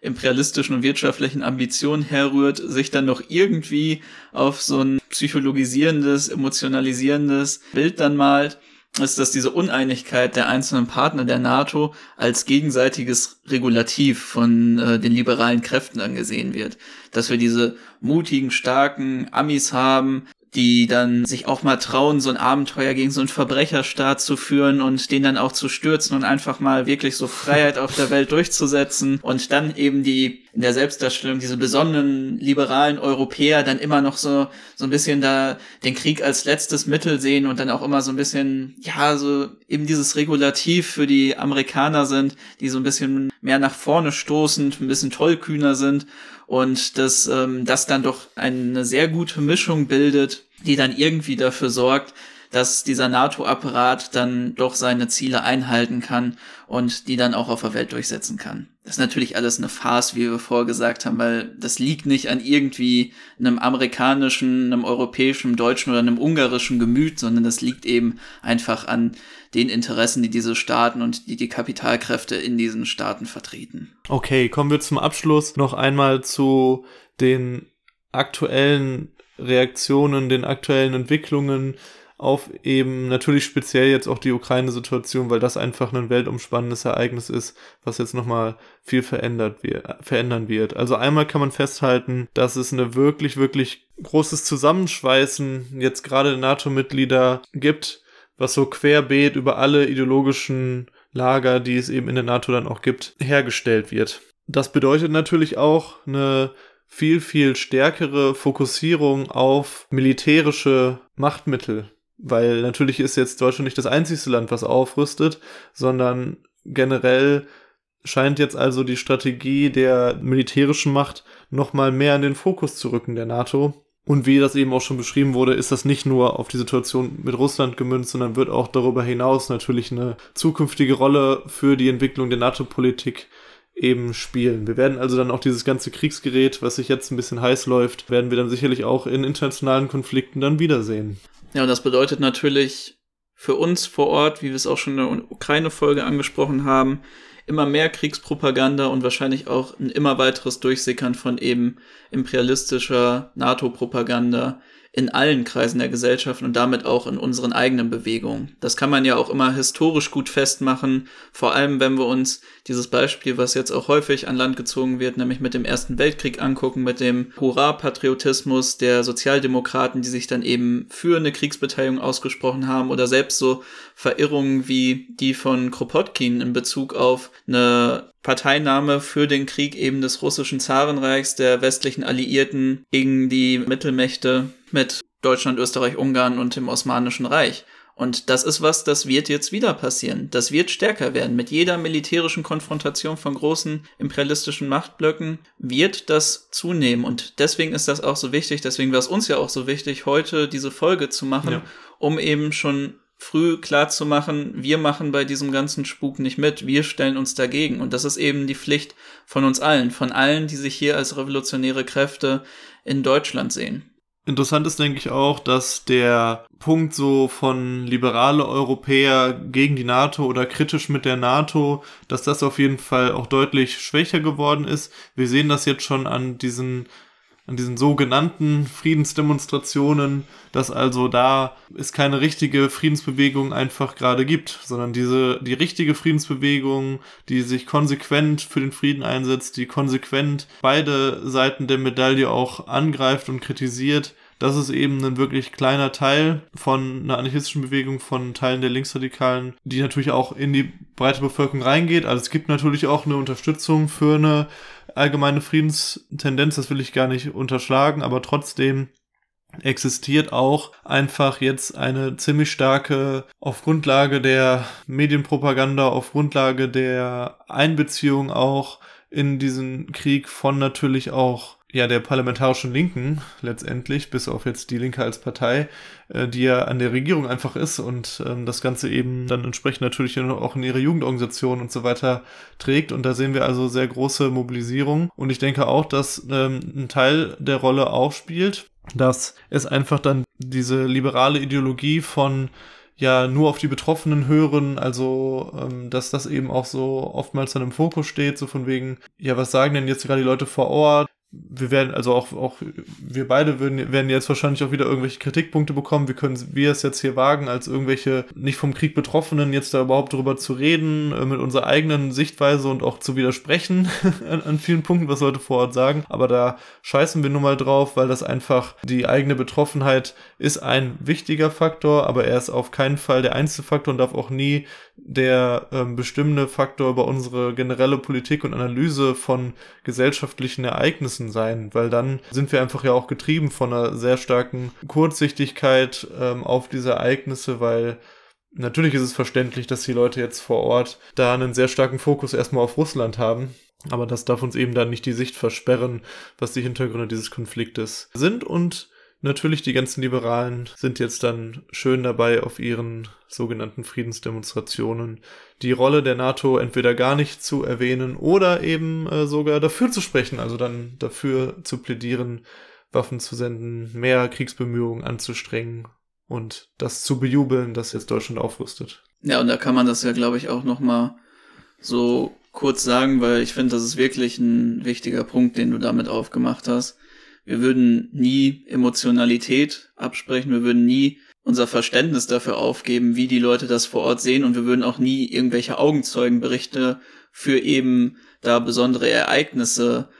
imperialistischen und wirtschaftlichen Ambitionen herrührt, sich dann noch irgendwie auf so ein psychologisierendes, emotionalisierendes Bild dann malt ist, dass diese Uneinigkeit der einzelnen Partner der NATO als gegenseitiges Regulativ von äh, den liberalen Kräften angesehen wird. Dass wir diese mutigen, starken Amis haben, die dann sich auch mal trauen, so ein Abenteuer gegen so einen Verbrecherstaat zu führen und den dann auch zu stürzen und einfach mal wirklich so Freiheit auf der Welt durchzusetzen und dann eben die in der Selbstdarstellung diese besonderen liberalen Europäer dann immer noch so so ein bisschen da den Krieg als letztes Mittel sehen und dann auch immer so ein bisschen ja so eben dieses Regulativ für die Amerikaner sind, die so ein bisschen mehr nach vorne stoßend, ein bisschen tollkühner sind und dass ähm, das dann doch eine sehr gute Mischung bildet, die dann irgendwie dafür sorgt, dass dieser NATO-Apparat dann doch seine Ziele einhalten kann und die dann auch auf der Welt durchsetzen kann. Das ist natürlich alles eine Farce, wie wir vorher gesagt haben, weil das liegt nicht an irgendwie einem amerikanischen, einem europäischen, deutschen oder einem ungarischen Gemüt, sondern das liegt eben einfach an den Interessen, die diese Staaten und die die Kapitalkräfte in diesen Staaten vertreten. Okay, kommen wir zum Abschluss noch einmal zu den aktuellen Reaktionen, den aktuellen Entwicklungen auf eben natürlich speziell jetzt auch die Ukraine-Situation, weil das einfach ein weltumspannendes Ereignis ist, was jetzt nochmal viel verändert wird, verändern wird. Also einmal kann man festhalten, dass es eine wirklich, wirklich großes Zusammenschweißen jetzt gerade NATO-Mitglieder gibt, was so querbeet über alle ideologischen Lager, die es eben in der NATO dann auch gibt, hergestellt wird. Das bedeutet natürlich auch eine viel, viel stärkere Fokussierung auf militärische Machtmittel. Weil natürlich ist jetzt Deutschland nicht das einzigste Land, was aufrüstet, sondern generell scheint jetzt also die Strategie der militärischen Macht nochmal mehr in den Fokus zu rücken der NATO. Und wie das eben auch schon beschrieben wurde, ist das nicht nur auf die Situation mit Russland gemünzt, sondern wird auch darüber hinaus natürlich eine zukünftige Rolle für die Entwicklung der NATO-Politik eben spielen. Wir werden also dann auch dieses ganze Kriegsgerät, was sich jetzt ein bisschen heiß läuft, werden wir dann sicherlich auch in internationalen Konflikten dann wiedersehen. Ja, und das bedeutet natürlich für uns vor Ort, wie wir es auch schon in der Ukraine-Folge angesprochen haben, immer mehr Kriegspropaganda und wahrscheinlich auch ein immer weiteres Durchsickern von eben imperialistischer NATO-Propaganda in allen Kreisen der Gesellschaft und damit auch in unseren eigenen Bewegungen. Das kann man ja auch immer historisch gut festmachen, vor allem wenn wir uns dieses Beispiel, was jetzt auch häufig an Land gezogen wird, nämlich mit dem Ersten Weltkrieg angucken, mit dem Hurra-Patriotismus der Sozialdemokraten, die sich dann eben für eine Kriegsbeteiligung ausgesprochen haben oder selbst so Verirrungen wie die von Kropotkin in Bezug auf eine Parteinahme für den Krieg eben des russischen Zarenreichs, der westlichen Alliierten gegen die Mittelmächte mit Deutschland, Österreich, Ungarn und dem Osmanischen Reich. Und das ist was, das wird jetzt wieder passieren. Das wird stärker werden. Mit jeder militärischen Konfrontation von großen imperialistischen Machtblöcken wird das zunehmen. Und deswegen ist das auch so wichtig, deswegen war es uns ja auch so wichtig, heute diese Folge zu machen, ja. um eben schon früh klar zu machen, wir machen bei diesem ganzen Spuk nicht mit, wir stellen uns dagegen. Und das ist eben die Pflicht von uns allen, von allen, die sich hier als revolutionäre Kräfte in Deutschland sehen. Interessant ist, denke ich, auch, dass der Punkt so von liberale Europäer gegen die NATO oder kritisch mit der NATO, dass das auf jeden Fall auch deutlich schwächer geworden ist. Wir sehen das jetzt schon an diesen an diesen sogenannten Friedensdemonstrationen, dass also da es keine richtige Friedensbewegung einfach gerade gibt, sondern diese, die richtige Friedensbewegung, die sich konsequent für den Frieden einsetzt, die konsequent beide Seiten der Medaille auch angreift und kritisiert, das ist eben ein wirklich kleiner Teil von einer anarchistischen Bewegung, von Teilen der Linksradikalen, die natürlich auch in die breite Bevölkerung reingeht. Also es gibt natürlich auch eine Unterstützung für eine allgemeine Friedenstendenz, das will ich gar nicht unterschlagen, aber trotzdem existiert auch einfach jetzt eine ziemlich starke, auf Grundlage der Medienpropaganda, auf Grundlage der Einbeziehung auch in diesen Krieg von natürlich auch ja der parlamentarischen Linken letztendlich, bis auf jetzt die Linke als Partei, äh, die ja an der Regierung einfach ist und ähm, das Ganze eben dann entsprechend natürlich auch in ihre Jugendorganisation und so weiter trägt. Und da sehen wir also sehr große Mobilisierung. Und ich denke auch, dass ähm, ein Teil der Rolle auch spielt, dass es einfach dann diese liberale Ideologie von ja nur auf die Betroffenen hören, also ähm, dass das eben auch so oftmals dann im Fokus steht, so von wegen, ja, was sagen denn jetzt gerade die Leute vor Ort? Wir werden, also auch, auch wir beide würden, werden jetzt wahrscheinlich auch wieder irgendwelche Kritikpunkte bekommen. Wie können wir es jetzt hier wagen, als irgendwelche nicht vom Krieg Betroffenen jetzt da überhaupt drüber zu reden, äh, mit unserer eigenen Sichtweise und auch zu widersprechen an, an, vielen Punkten, was Leute vor Ort sagen. Aber da scheißen wir nun mal drauf, weil das einfach die eigene Betroffenheit ist ein wichtiger Faktor, aber er ist auf keinen Fall der Einzelfaktor und darf auch nie der ähm, bestimmende Faktor über unsere generelle Politik und Analyse von gesellschaftlichen Ereignissen sein, weil dann sind wir einfach ja auch getrieben von einer sehr starken Kurzsichtigkeit ähm, auf diese Ereignisse, weil natürlich ist es verständlich, dass die Leute jetzt vor Ort da einen sehr starken Fokus erstmal auf Russland haben. Aber das darf uns eben dann nicht die Sicht versperren, was die Hintergründe dieses Konfliktes sind und Natürlich, die ganzen Liberalen sind jetzt dann schön dabei auf ihren sogenannten Friedensdemonstrationen die Rolle der NATO entweder gar nicht zu erwähnen oder eben äh, sogar dafür zu sprechen, also dann dafür zu plädieren, Waffen zu senden, mehr Kriegsbemühungen anzustrengen und das zu bejubeln, dass jetzt Deutschland aufrüstet. Ja, und da kann man das ja, glaube ich, auch nochmal so kurz sagen, weil ich finde, das ist wirklich ein wichtiger Punkt, den du damit aufgemacht hast wir würden nie Emotionalität absprechen, wir würden nie unser Verständnis dafür aufgeben, wie die Leute das vor Ort sehen und wir würden auch nie irgendwelche Augenzeugenberichte für eben da besondere Ereignisse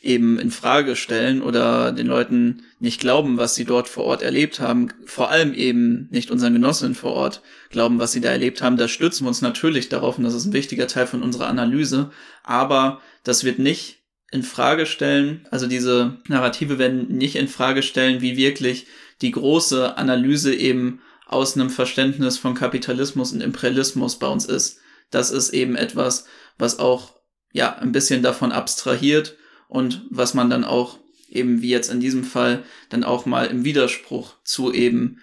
eben in Frage stellen oder den Leuten nicht glauben, was sie dort vor Ort erlebt haben, vor allem eben nicht unseren Genossinnen vor Ort glauben, was sie da erlebt haben, da stützen wir uns natürlich darauf und das ist ein wichtiger Teil von unserer Analyse, aber das wird nicht in Frage stellen, also diese Narrative werden nicht in Frage stellen, wie wirklich die große Analyse eben aus einem Verständnis von Kapitalismus und Imperialismus bei uns ist. Das ist eben etwas, was auch ja ein bisschen davon abstrahiert und was man dann auch eben wie jetzt in diesem Fall dann auch mal im Widerspruch zu eben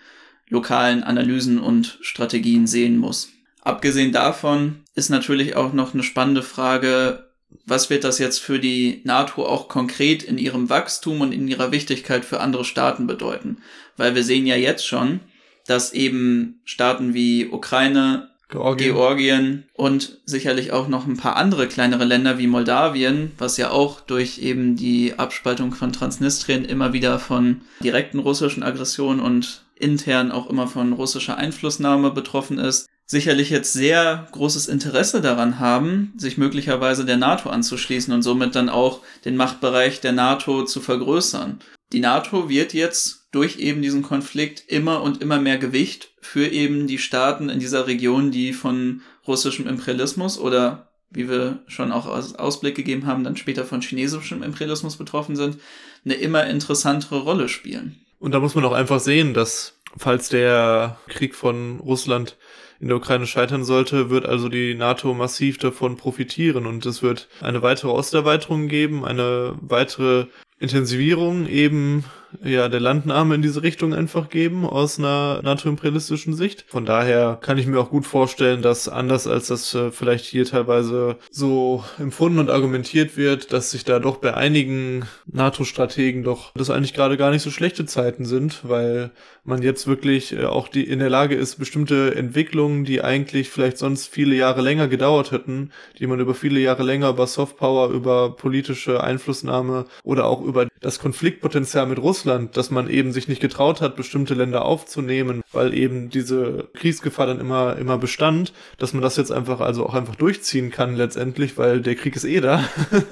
lokalen Analysen und Strategien sehen muss. Abgesehen davon ist natürlich auch noch eine spannende Frage, was wird das jetzt für die NATO auch konkret in ihrem Wachstum und in ihrer Wichtigkeit für andere Staaten bedeuten? Weil wir sehen ja jetzt schon, dass eben Staaten wie Ukraine, Georgien. Georgien und sicherlich auch noch ein paar andere kleinere Länder wie Moldawien, was ja auch durch eben die Abspaltung von Transnistrien immer wieder von direkten russischen Aggressionen und intern auch immer von russischer Einflussnahme betroffen ist, sicherlich jetzt sehr großes Interesse daran haben, sich möglicherweise der NATO anzuschließen und somit dann auch den Machtbereich der NATO zu vergrößern. Die NATO wird jetzt durch eben diesen Konflikt immer und immer mehr Gewicht für eben die Staaten in dieser Region, die von russischem Imperialismus oder wie wir schon auch Ausblick gegeben haben, dann später von chinesischem Imperialismus betroffen sind, eine immer interessantere Rolle spielen. Und da muss man auch einfach sehen, dass falls der Krieg von Russland in der Ukraine scheitern sollte, wird also die NATO massiv davon profitieren. Und es wird eine weitere Osterweiterung geben, eine weitere Intensivierung eben ja der Landnahme in diese Richtung einfach geben aus einer NATO-imperialistischen Sicht. Von daher kann ich mir auch gut vorstellen, dass anders als das äh, vielleicht hier teilweise so empfunden und argumentiert wird, dass sich da doch bei einigen NATO-Strategen doch das eigentlich gerade gar nicht so schlechte Zeiten sind, weil man jetzt wirklich äh, auch die in der Lage ist, bestimmte Entwicklungen, die eigentlich vielleicht sonst viele Jahre länger gedauert hätten, die man über viele Jahre länger über Softpower, über politische Einflussnahme oder auch über das Konfliktpotenzial mit Russland, dass man eben sich nicht getraut hat, bestimmte Länder aufzunehmen, weil eben diese Kriegsgefahr dann immer, immer bestand, dass man das jetzt einfach also auch einfach durchziehen kann letztendlich, weil der Krieg ist eh da.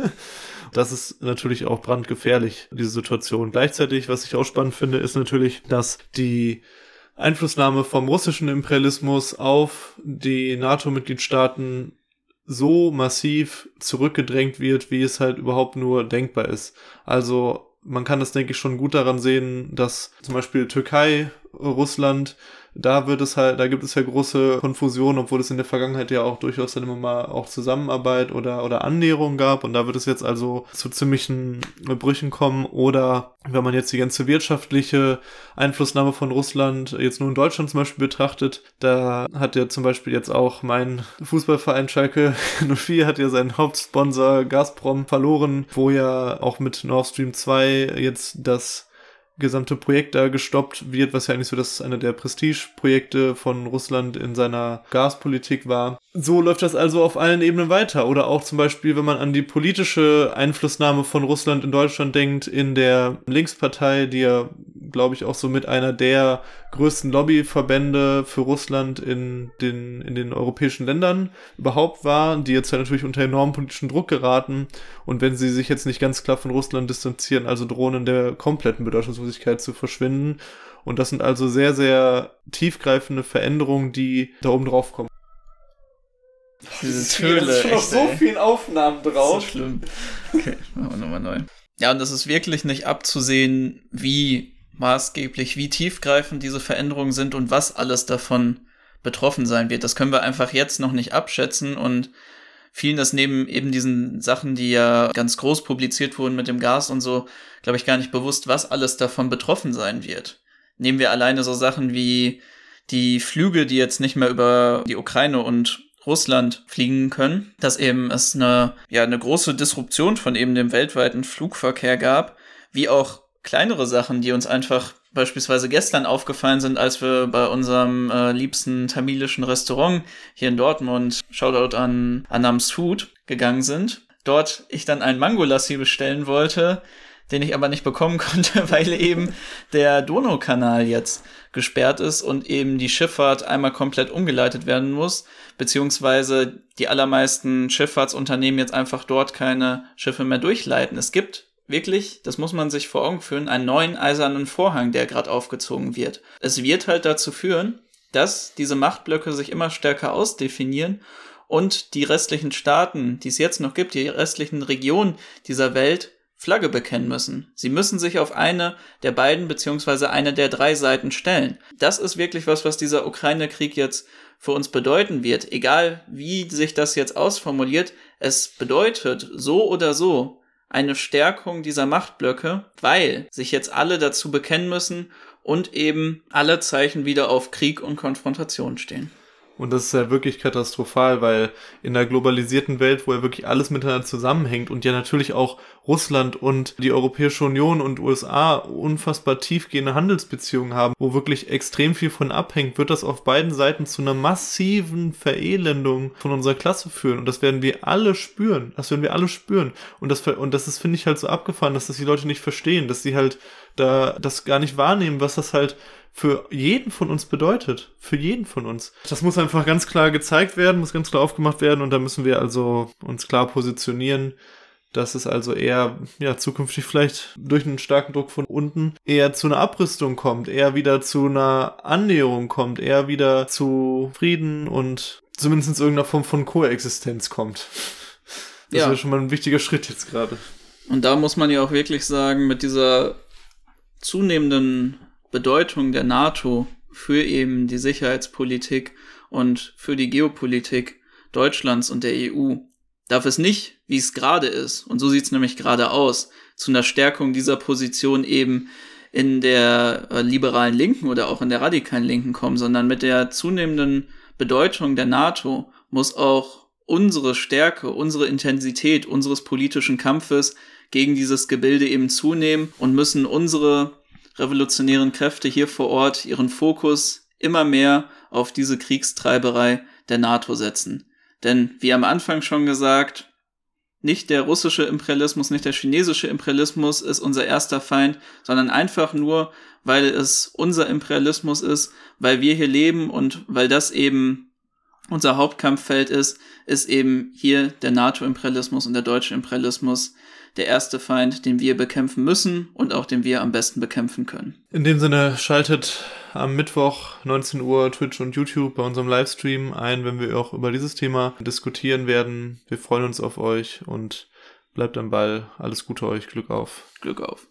Das ist natürlich auch brandgefährlich, diese Situation. Gleichzeitig, was ich auch spannend finde, ist natürlich, dass die Einflussnahme vom russischen Imperialismus auf die NATO-Mitgliedstaaten so massiv zurückgedrängt wird, wie es halt überhaupt nur denkbar ist. Also man kann das, denke ich, schon gut daran sehen, dass zum Beispiel Türkei, Russland da wird es halt, da gibt es ja große Konfusion, obwohl es in der Vergangenheit ja auch durchaus dann immer mal auch Zusammenarbeit oder, oder Annäherung gab. Und da wird es jetzt also zu ziemlichen Brüchen kommen. Oder wenn man jetzt die ganze wirtschaftliche Einflussnahme von Russland jetzt nur in Deutschland zum Beispiel betrachtet, da hat ja zum Beispiel jetzt auch mein Fußballverein Schalke 04 hat ja seinen Hauptsponsor Gazprom verloren, wo ja auch mit Nord Stream 2 jetzt das gesamte Projekt da gestoppt wird, was ja eigentlich so das einer der Prestigeprojekte von Russland in seiner Gaspolitik war. So läuft das also auf allen Ebenen weiter. Oder auch zum Beispiel, wenn man an die politische Einflussnahme von Russland in Deutschland denkt, in der Linkspartei, die ja, glaube ich, auch so mit einer der größten Lobbyverbände für Russland in den, in den europäischen Ländern überhaupt war, die jetzt ja natürlich unter enormen politischen Druck geraten. Und wenn sie sich jetzt nicht ganz klar von Russland distanzieren, also drohen in der kompletten Bedeutungslosigkeit zu verschwinden. Und das sind also sehr, sehr tiefgreifende Veränderungen, die da oben drauf kommen. Diese Höhle. ist schon noch so vielen Aufnahmen drauf. Das ist so schlimm. Okay, machen wir nochmal neu. Ja, und es ist wirklich nicht abzusehen, wie maßgeblich, wie tiefgreifend diese Veränderungen sind und was alles davon betroffen sein wird. Das können wir einfach jetzt noch nicht abschätzen und vielen das neben eben diesen Sachen, die ja ganz groß publiziert wurden mit dem Gas und so, glaube ich, gar nicht bewusst, was alles davon betroffen sein wird. Nehmen wir alleine so Sachen wie die Flüge, die jetzt nicht mehr über die Ukraine und Russland fliegen können, dass eben es eine, ja, eine große Disruption von eben dem weltweiten Flugverkehr gab, wie auch kleinere Sachen, die uns einfach beispielsweise gestern aufgefallen sind, als wir bei unserem äh, liebsten tamilischen Restaurant hier in Dortmund, Shoutout an Anams Food, gegangen sind. Dort ich dann einen Mangolassi bestellen wollte, den ich aber nicht bekommen konnte, weil eben der Donaukanal jetzt gesperrt ist und eben die Schifffahrt einmal komplett umgeleitet werden muss, beziehungsweise die allermeisten Schifffahrtsunternehmen jetzt einfach dort keine Schiffe mehr durchleiten. Es gibt wirklich, das muss man sich vor Augen führen, einen neuen eisernen Vorhang, der gerade aufgezogen wird. Es wird halt dazu führen, dass diese Machtblöcke sich immer stärker ausdefinieren und die restlichen Staaten, die es jetzt noch gibt, die restlichen Regionen dieser Welt Flagge bekennen müssen. Sie müssen sich auf eine der beiden beziehungsweise eine der drei Seiten stellen. Das ist wirklich was, was dieser Ukraine-Krieg jetzt für uns bedeuten wird. Egal wie sich das jetzt ausformuliert, es bedeutet so oder so eine Stärkung dieser Machtblöcke, weil sich jetzt alle dazu bekennen müssen und eben alle Zeichen wieder auf Krieg und Konfrontation stehen. Und das ist ja wirklich katastrophal, weil in der globalisierten Welt, wo ja wirklich alles miteinander zusammenhängt und ja natürlich auch Russland und die Europäische Union und USA unfassbar tiefgehende Handelsbeziehungen haben, wo wirklich extrem viel von abhängt, wird das auf beiden Seiten zu einer massiven Verelendung von unserer Klasse führen. Und das werden wir alle spüren. Das werden wir alle spüren. Und das, und das ist, finde ich, halt so abgefahren, dass das die Leute nicht verstehen, dass sie halt da das gar nicht wahrnehmen, was das halt für jeden von uns bedeutet. Für jeden von uns. Das muss einfach ganz klar gezeigt werden, muss ganz klar aufgemacht werden und da müssen wir also uns klar positionieren, dass es also eher, ja, zukünftig vielleicht durch einen starken Druck von unten eher zu einer Abrüstung kommt, eher wieder zu einer Annäherung kommt, eher wieder zu Frieden und zumindest irgendeiner Form von Koexistenz kommt. Das ja. wäre schon mal ein wichtiger Schritt jetzt gerade. Und da muss man ja auch wirklich sagen, mit dieser zunehmenden Bedeutung der NATO für eben die Sicherheitspolitik und für die Geopolitik Deutschlands und der EU darf es nicht, wie es gerade ist, und so sieht es nämlich gerade aus, zu einer Stärkung dieser Position eben in der äh, liberalen Linken oder auch in der radikalen Linken kommen, sondern mit der zunehmenden Bedeutung der NATO muss auch unsere Stärke, unsere Intensität unseres politischen Kampfes gegen dieses Gebilde eben zunehmen und müssen unsere revolutionären Kräfte hier vor Ort ihren Fokus immer mehr auf diese Kriegstreiberei der NATO setzen. Denn wie am Anfang schon gesagt, nicht der russische Imperialismus, nicht der chinesische Imperialismus ist unser erster Feind, sondern einfach nur, weil es unser Imperialismus ist, weil wir hier leben und weil das eben unser Hauptkampffeld ist, ist eben hier der NATO-Imperialismus und der deutsche Imperialismus, der erste Feind, den wir bekämpfen müssen und auch den wir am besten bekämpfen können. In dem Sinne schaltet am Mittwoch 19 Uhr Twitch und YouTube bei unserem Livestream ein, wenn wir auch über dieses Thema diskutieren werden. Wir freuen uns auf euch und bleibt am Ball. Alles Gute euch. Glück auf. Glück auf.